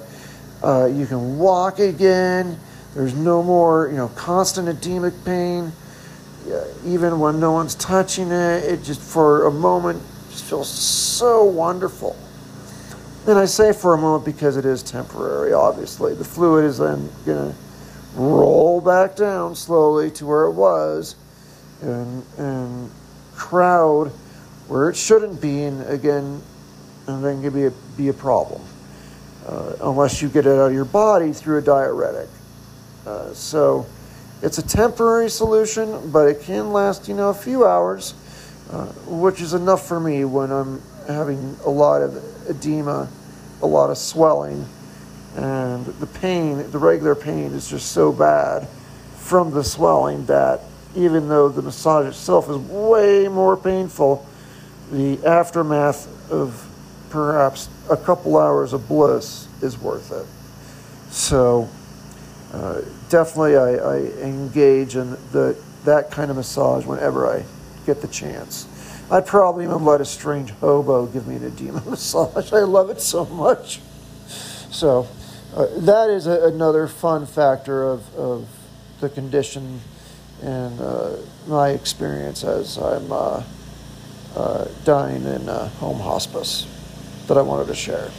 Uh, you can walk again. There's no more, you know, constant edemic pain. Uh, even when no one's touching it, it just for a moment just feels so wonderful. And I say for a moment because it is temporary, obviously. The fluid is then going to roll back down slowly to where it was and, and crowd where it shouldn't be, and again, and then can be a, be a problem uh, unless you get it out of your body through a diuretic. Uh, so it's a temporary solution, but it can last, you know, a few hours, uh, which is enough for me when I'm having a lot of edema, a lot of swelling and the pain, the regular pain, is just so bad from the swelling that even though the massage itself is way more painful, the aftermath of perhaps a couple hours of bliss is worth it. So, uh, definitely, I, I, engage in the, that kind of massage whenever I get the chance. I'd probably even let a strange hobo give me an edema massage. I love it so much. So, uh, that is a, another fun factor of, of the condition and uh, my experience as I'm uh, uh dying in home hospice that I wanted to share.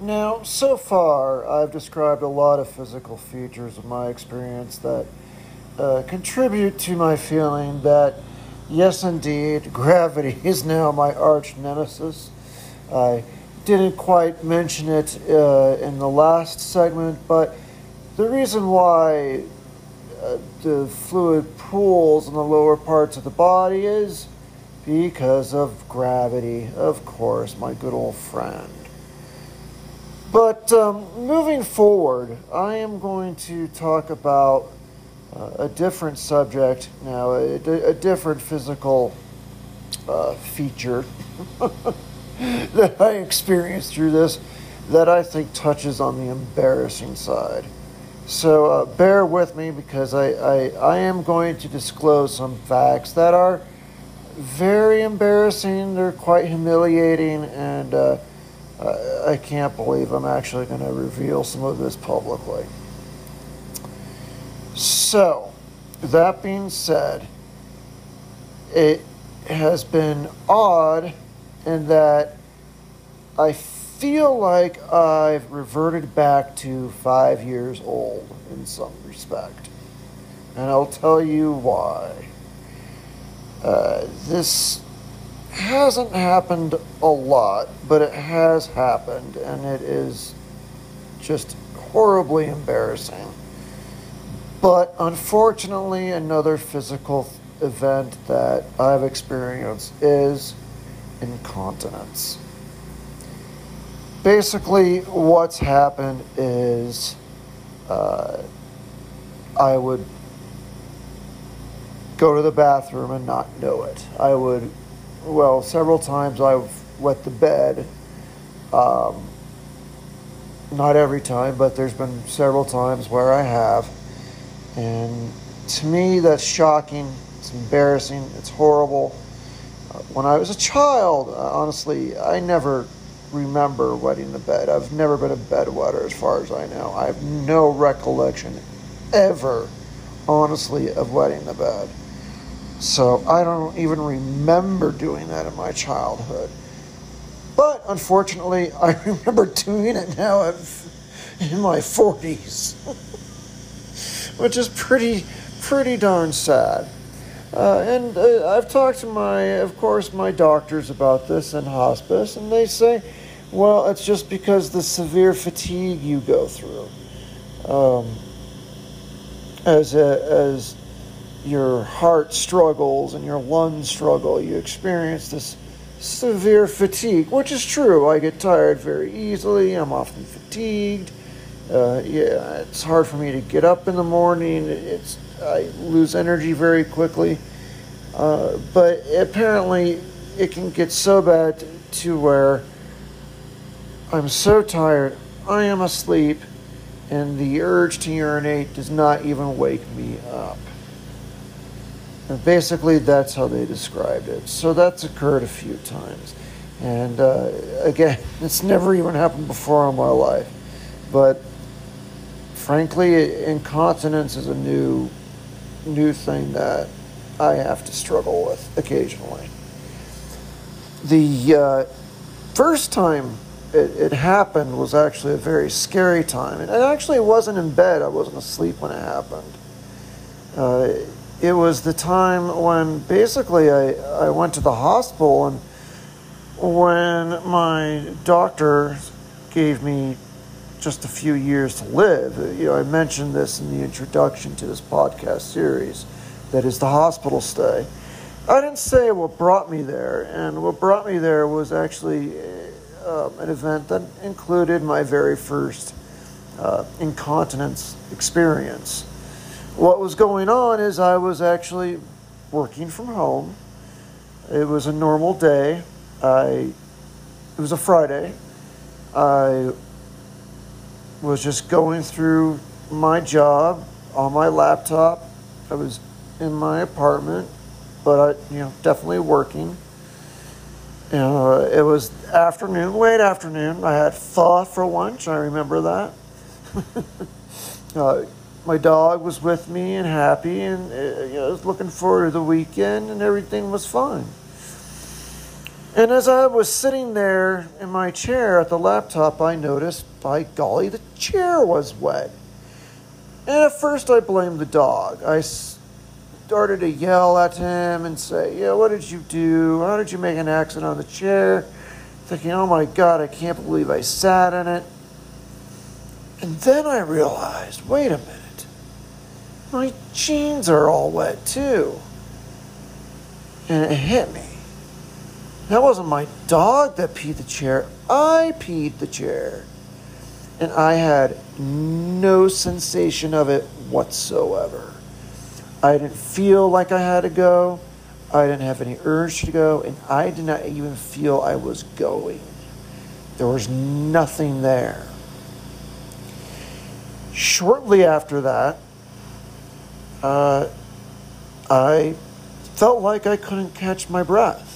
Now, so far, I've described a lot of physical features of my experience that uh, contribute to my feeling that, yes, indeed, gravity is now my arch nemesis I didn't quite mention it uh, in the last segment, but the reason why uh, the fluid pools in the lower parts of the body is because of gravity, of course, my good old friend. But um, moving forward, I am going to talk about uh, a different subject now, a, a different physical uh, feature that I experienced through this that I think touches on the embarrassing side. So uh, bear with me because I, I, I am going to disclose some facts that are very embarrassing. They're quite humiliating, and uh, I can't believe I'm actually going to reveal some of this publicly. So, that being said, it has been odd in that I feel like I've reverted back to five years old in some respect. And I'll tell you why. Uh, this hasn't happened a lot, but it has happened, and it is just horribly embarrassing. But unfortunately, another physical event that I've experienced is incontinence. Basically, what's happened is uh, I would go to the bathroom and not know it. I would, well, several times I've wet the bed. Um, not every time, but there's been several times where I have. And to me, that's shocking. It's embarrassing. It's horrible. When I was a child, uh, honestly, I never remember wetting the bed. I've never been a bedwetter as far as I know. I have no recollection ever, honestly, of wetting the bed. So I don't even remember doing that in my childhood. But unfortunately, I remember doing it now I've in my 40s, which is pretty, pretty darn sad. Uh, and uh, I've talked to my, of course, my doctors about this in hospice, and they say, well, it's just because the severe fatigue you go through. Um, as a, as your heart struggles and your lungs struggle, you experience this severe fatigue, which is true. I get tired very easily. I'm often fatigued. Uh, yeah, it's hard for me to get up in the morning. It's I lose energy very quickly. Uh, but apparently, it can get so bad to where I'm so tired, I am asleep, and the urge to urinate does not even wake me up. And basically, that's how they described it. So that's occurred a few times. And uh, again, it's never even happened before in my life. But frankly, incontinence is a new, new thing that I have to struggle with occasionally. The uh, first time it, it, happened was actually a very scary time. And actually, it wasn't in bed, I wasn't asleep when it happened. Uh, it was the time when basically I, I went to the hospital and when my doctor gave me just a few years to live. You know, I mentioned this in the introduction to this podcast series that is the hospital stay. I didn't say what brought me there, and what brought me there was actually uh, an event that included my very first uh, incontinence experience what was going on is I was actually working from home. It was a normal day. I it was a Friday. I was just going through my job on my laptop. I was in my apartment, but I, you know, definitely working. Uh, it was afternoon, late afternoon. I had pho for lunch. I remember that. uh, my dog was with me and happy, and uh, you know, I was looking forward to the weekend, and everything was fine. And as I was sitting there in my chair at the laptop, I noticed, by golly, the chair was wet. And at first, I blamed the dog. I started to yell at him and say, Yeah, what did you do? How did you make an accident on the chair? Thinking, Oh my God, I can't believe I sat in it. And then I realized, wait a minute. my jeans are all wet too. And it hit me. That wasn't my dog that peed the chair. I peed the chair. And I had no sensation of it whatsoever. I didn't feel like I had to go. I didn't have any urge to go. And I did not even feel I was going. There was nothing there. Shortly after that, uh, I felt like I couldn't catch my breath.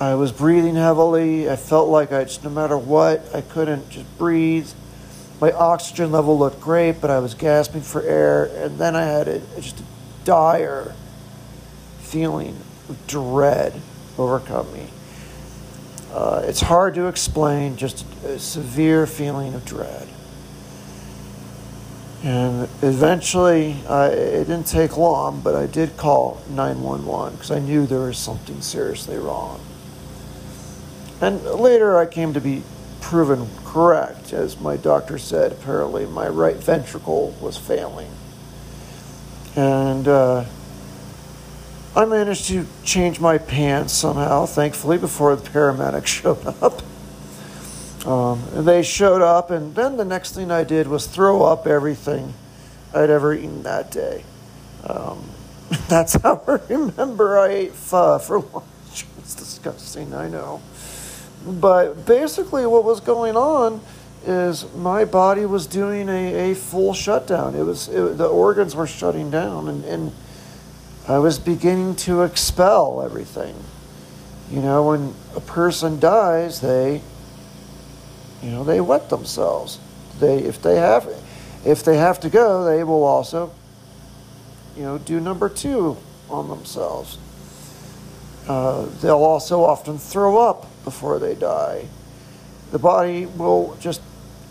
I was breathing heavily. I felt like I just, no matter what, I couldn't just breathe. My oxygen level looked great, but I was gasping for air. And then I had a, just a dire feeling of dread overcome me. Uh, it's hard to explain, just a severe feeling of dread. And eventually, it didn't take long, but I did call 911 because I knew there was something seriously wrong. And later, I came to be proven correct. As my doctor said, apparently my right ventricle was failing. And uh, I managed to change my pants somehow, thankfully, before the paramedics showed up. Um, and they showed up, and then the next thing I did was throw up everything I'd ever eaten that day. Um, that's how I remember I ate pho for lunch. It's disgusting, I know. But basically, what was going on is my body was doing a, a full shutdown. It was it, the organs were shutting down, and, and I was beginning to expel everything. You know, when a person dies, they you know, they wet themselves. They if they have if they have to go, they will also you know do number two on themselves. Uh, they'll also often throw up before they die. The body will just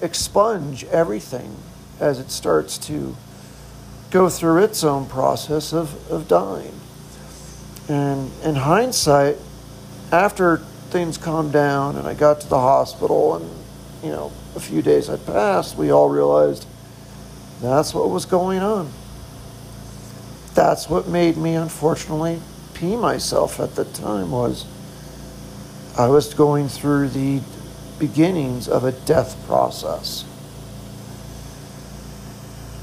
expunge everything as it starts to go through its own process of, of dying. And in hindsight, after things calmed down and I got to the hospital and you know, a few days had passed, we all realized that's what was going on. That's what made me, unfortunately, pee myself at the time was I was going through the beginnings of a death process.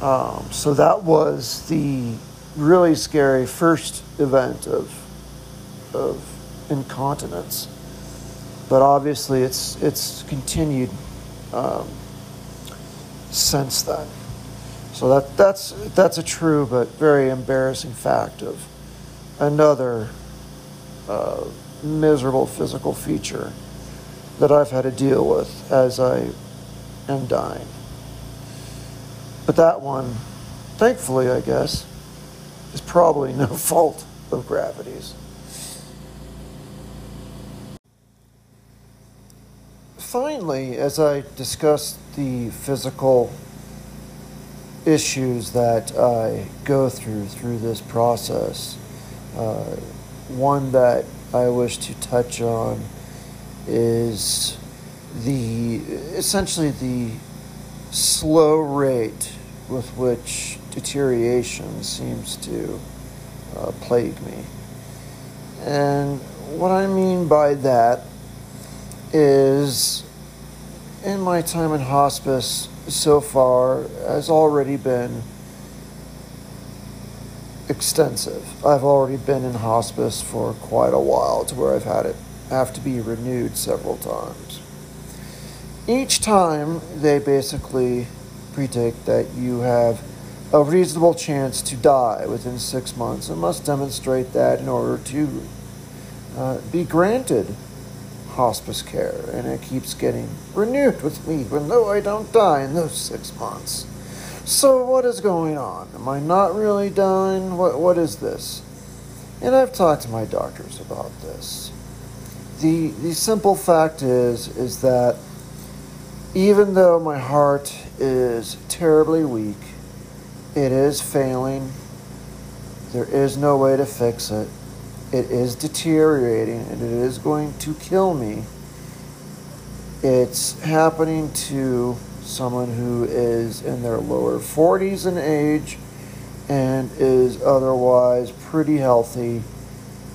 Um, so that was the really scary first event of of incontinence. But obviously, it's it's continued um, since then. So that, that's, that's a true but very embarrassing fact of another uh, miserable physical feature that I've had to deal with as I am dying. But that one, thankfully, I guess, is probably no fault of gravity's. finally, as I discuss the physical issues that I go through through this process, uh, one that I wish to touch on is the essentially the slow rate with which deterioration seems to uh, plague me. And what I mean by that is in my time in hospice so far has already been extensive. I've already been in hospice for quite a while to where I've had it have to be renewed several times. Each time they basically predict that you have a reasonable chance to die within six months and must demonstrate that in order to uh, be granted hospice care, and it keeps getting renewed with me, even though I don't die in those six months. So, what is going on? Am I not really dying? What, what is this? And I've talked to my doctors about this. The, the simple fact is, is that even though my heart is terribly weak, it is failing. There is no way to fix it it is deteriorating and it is going to kill me. It's happening to someone who is in their lower 40s in age and is otherwise pretty healthy,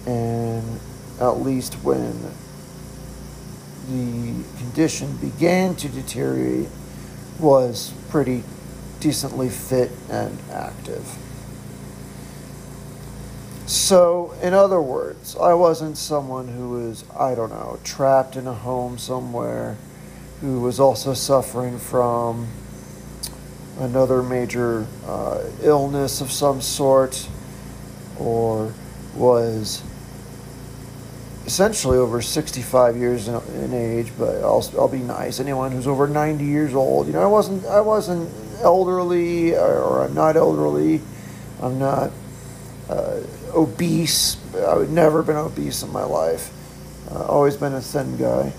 and at least when the condition began to deteriorate, was pretty decently fit and active. So, in other words, I wasn't someone who was, I don't know, trapped in a home somewhere, who was also suffering from another major uh, illness of some sort, or was essentially over 65 years in, in, age, but I'll, I'll be nice. Anyone who's over 90 years old, you know, I wasn't, I wasn't elderly or, or I'm not elderly. I'm not uh, obese. I've never been obese in my life. Uh, always been a thin guy.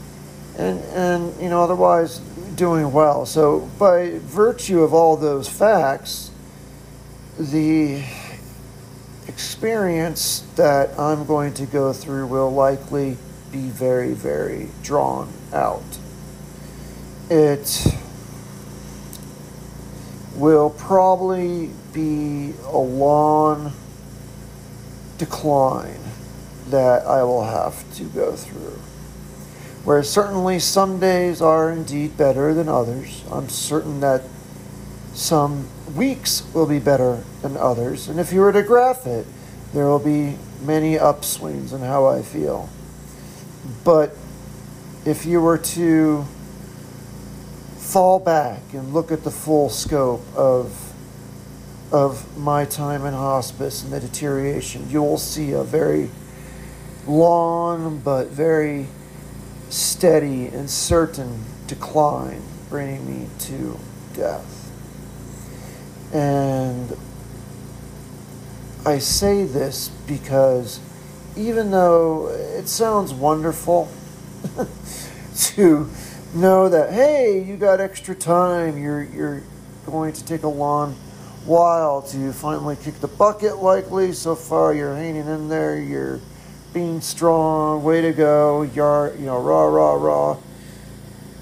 And, and, you know, otherwise doing well. So, by virtue of all those facts, the experience that I'm going to go through will likely be very, very drawn out. It will probably be a long decline that I will have to go through. Where certainly some days are indeed better than others. I'm certain that some weeks will be better than others. And if you were to graph it, there will be many upswings in how I feel. But if you were to fall back and look at the full scope of of my time in hospice and the deterioration, you will see a very long but very steady and certain decline bringing me to death. And I say this because even though it sounds wonderful to know that hey, you got extra time, you're you're going to take a long while to finally kick the bucket likely. So far you're hanging in there, you're being strong, way to go, you're you know, rah rah rah.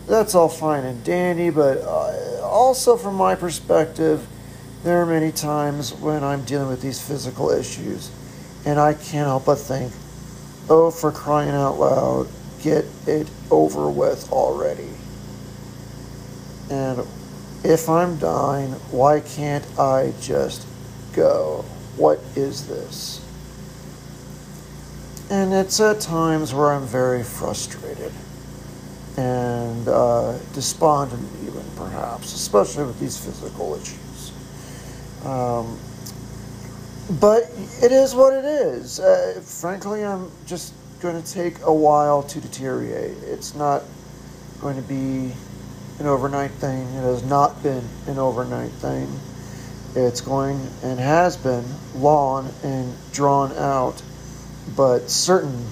That's all fine and dandy, but uh, also from my perspective, there are many times when I'm dealing with these physical issues, and I can't help but think, oh, for crying out loud, get it over with already. And if I'm dying, why can't I just go? What is this? And it's at times where I'm very frustrated and uh, despondent, even perhaps, especially with these physical issues. Um, but it is what it is. Uh, frankly, I'm just going to take a while to deteriorate. It's not going to be an overnight thing. It has not been an overnight thing. It's going and has been long and drawn out, but certain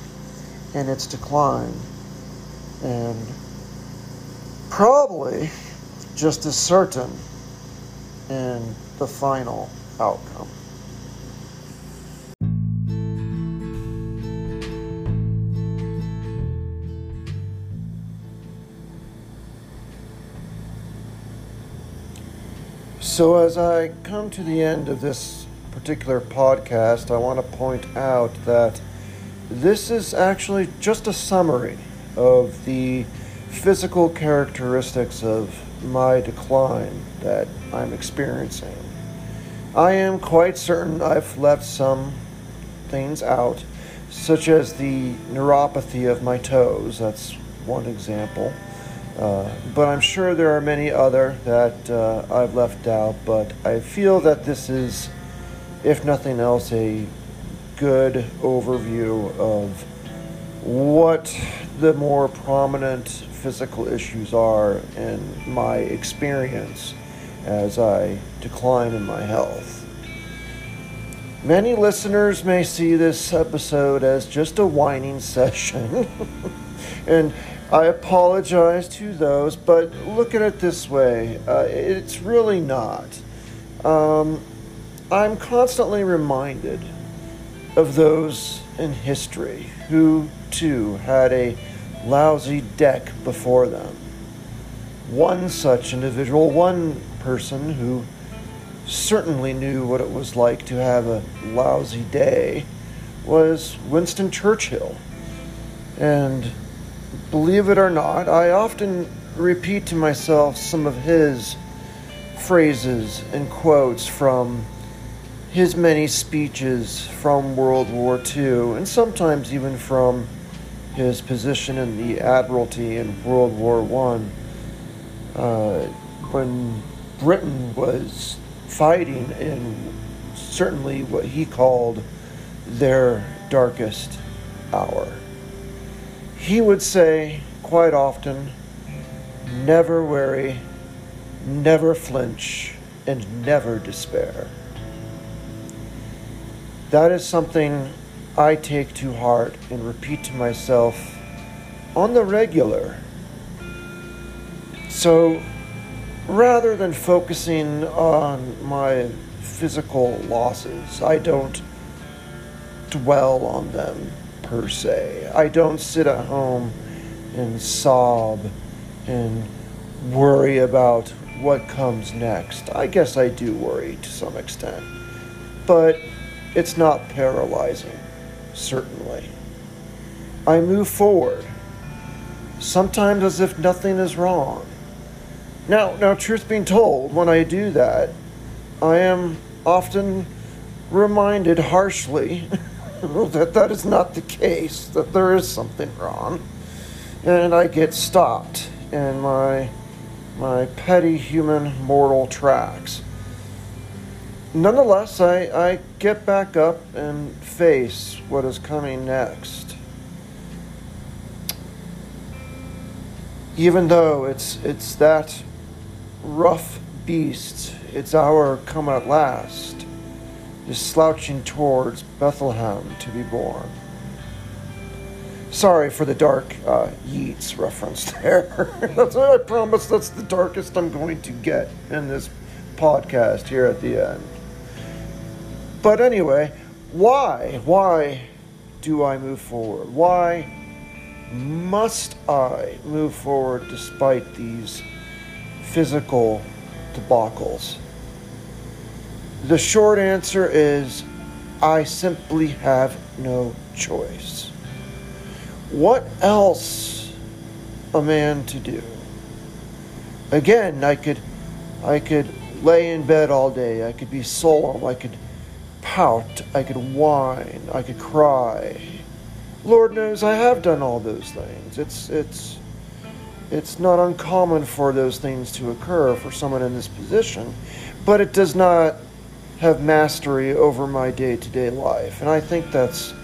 in its decline. And probably just as certain in the final outcome. So, as I come to the end of this particular podcast, I want to point out that this is actually just a summary of the physical characteristics of my decline that I'm experiencing. I am quite certain I've left some things out, such as the neuropathy of my toes. That's one example. Uh, but I'm sure there are many other that uh, I've left out. But I feel that this is, if nothing else, a good overview of what the more prominent physical issues are in my experience as I decline in my health. Many listeners may see this episode as just a whining session, and I apologize to those, but look at it this way uh, it's really not. Um, I'm constantly reminded of those in history who too had a lousy deck before them. One such individual, one person who certainly knew what it was like to have a lousy day was Winston Churchill. And believe it or not, I often repeat to myself some of his phrases and quotes from his many speeches from World War II, and sometimes even from his position in the Admiralty in World War One, uh, when Britain was fighting in certainly what he called their darkest hour. He would say quite often, never worry, never flinch, and never despair. That is something I take to heart and repeat to myself on the regular. So rather than focusing on my physical losses, I don't dwell on them per se. I don't sit at home and sob and worry about what comes next. I guess I do worry to some extent, but it's not paralyzing, certainly. I move forward, sometimes as if nothing is wrong. Now, now, truth being told, when I do that, I am often reminded harshly that that is not the case, that there is something wrong, and I get stopped in my my petty human mortal tracks. Nonetheless, I, I get back up and face what is coming next. Even though it's it's that rough beast, its hour come at last, is slouching towards Bethlehem to be born. Sorry for the dark uh, Yeats reference there. that's I promise that's the darkest I'm going to get in this podcast here at the end. But anyway, why? Why do I move forward? Why must I move forward despite these physical debacles? The short answer is I simply have no choice. What else a man to do? Again, I could I could lay in bed all day. I could be solemn. I could pout. I could whine. I could cry. Lord knows I have done all those things. It's it's it's not uncommon for those things to occur for someone in this position, but it does not have mastery over my day-to-day life, and I think that's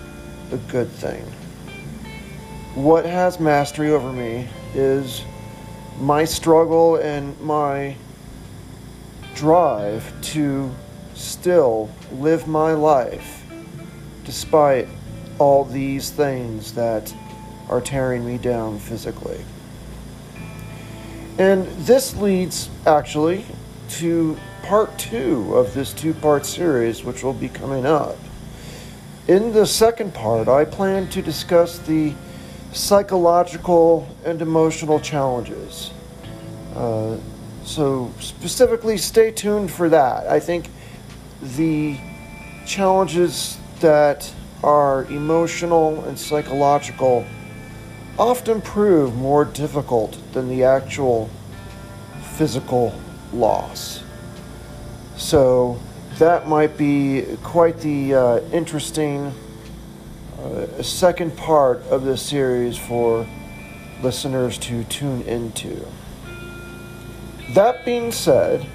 a good thing. What has mastery over me is my struggle and my drive to still live my life despite all these things that are tearing me down physically. And this leads actually to part two of this two part series, which will be coming up. In the second part, I plan to discuss the psychological and emotional challenges. Uh, so, specifically, stay tuned for that. I think the challenges that are emotional and psychological often prove more difficult than the actual physical loss. So that might be quite the uh, interesting uh, second part of this series for listeners to tune into. That being said,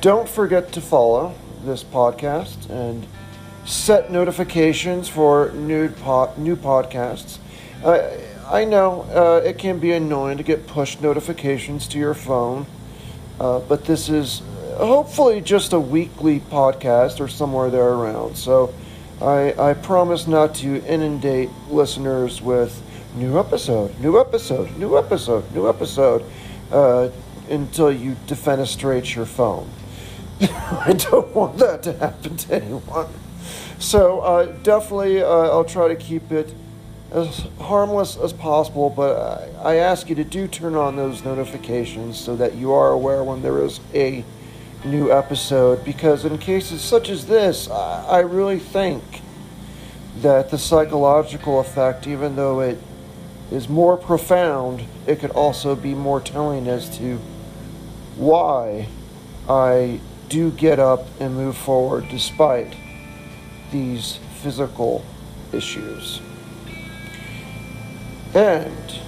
don't forget to follow this podcast and set notifications for new, po- new podcasts. Uh, I know uh, it can be annoying to get push notifications to your phone, uh, but this is hopefully just a weekly podcast or somewhere there around. So I, I promise not to inundate listeners with new episode, new episode, new episode, new episode uh, until you defenestrate your phone. I don't want that to happen to anyone. So uh, definitely, uh, I'll try to keep it as harmless as possible, but I ask you to do turn on those notifications so that you are aware when there is a new episode because, in cases such as this, I, I really think that the psychological effect, even though it is more profound, it could also be more telling as to why I do get up and move forward despite these physical issues. And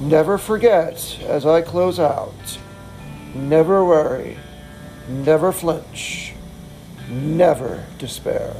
never forget, as I close out, never worry, never flinch, never despair.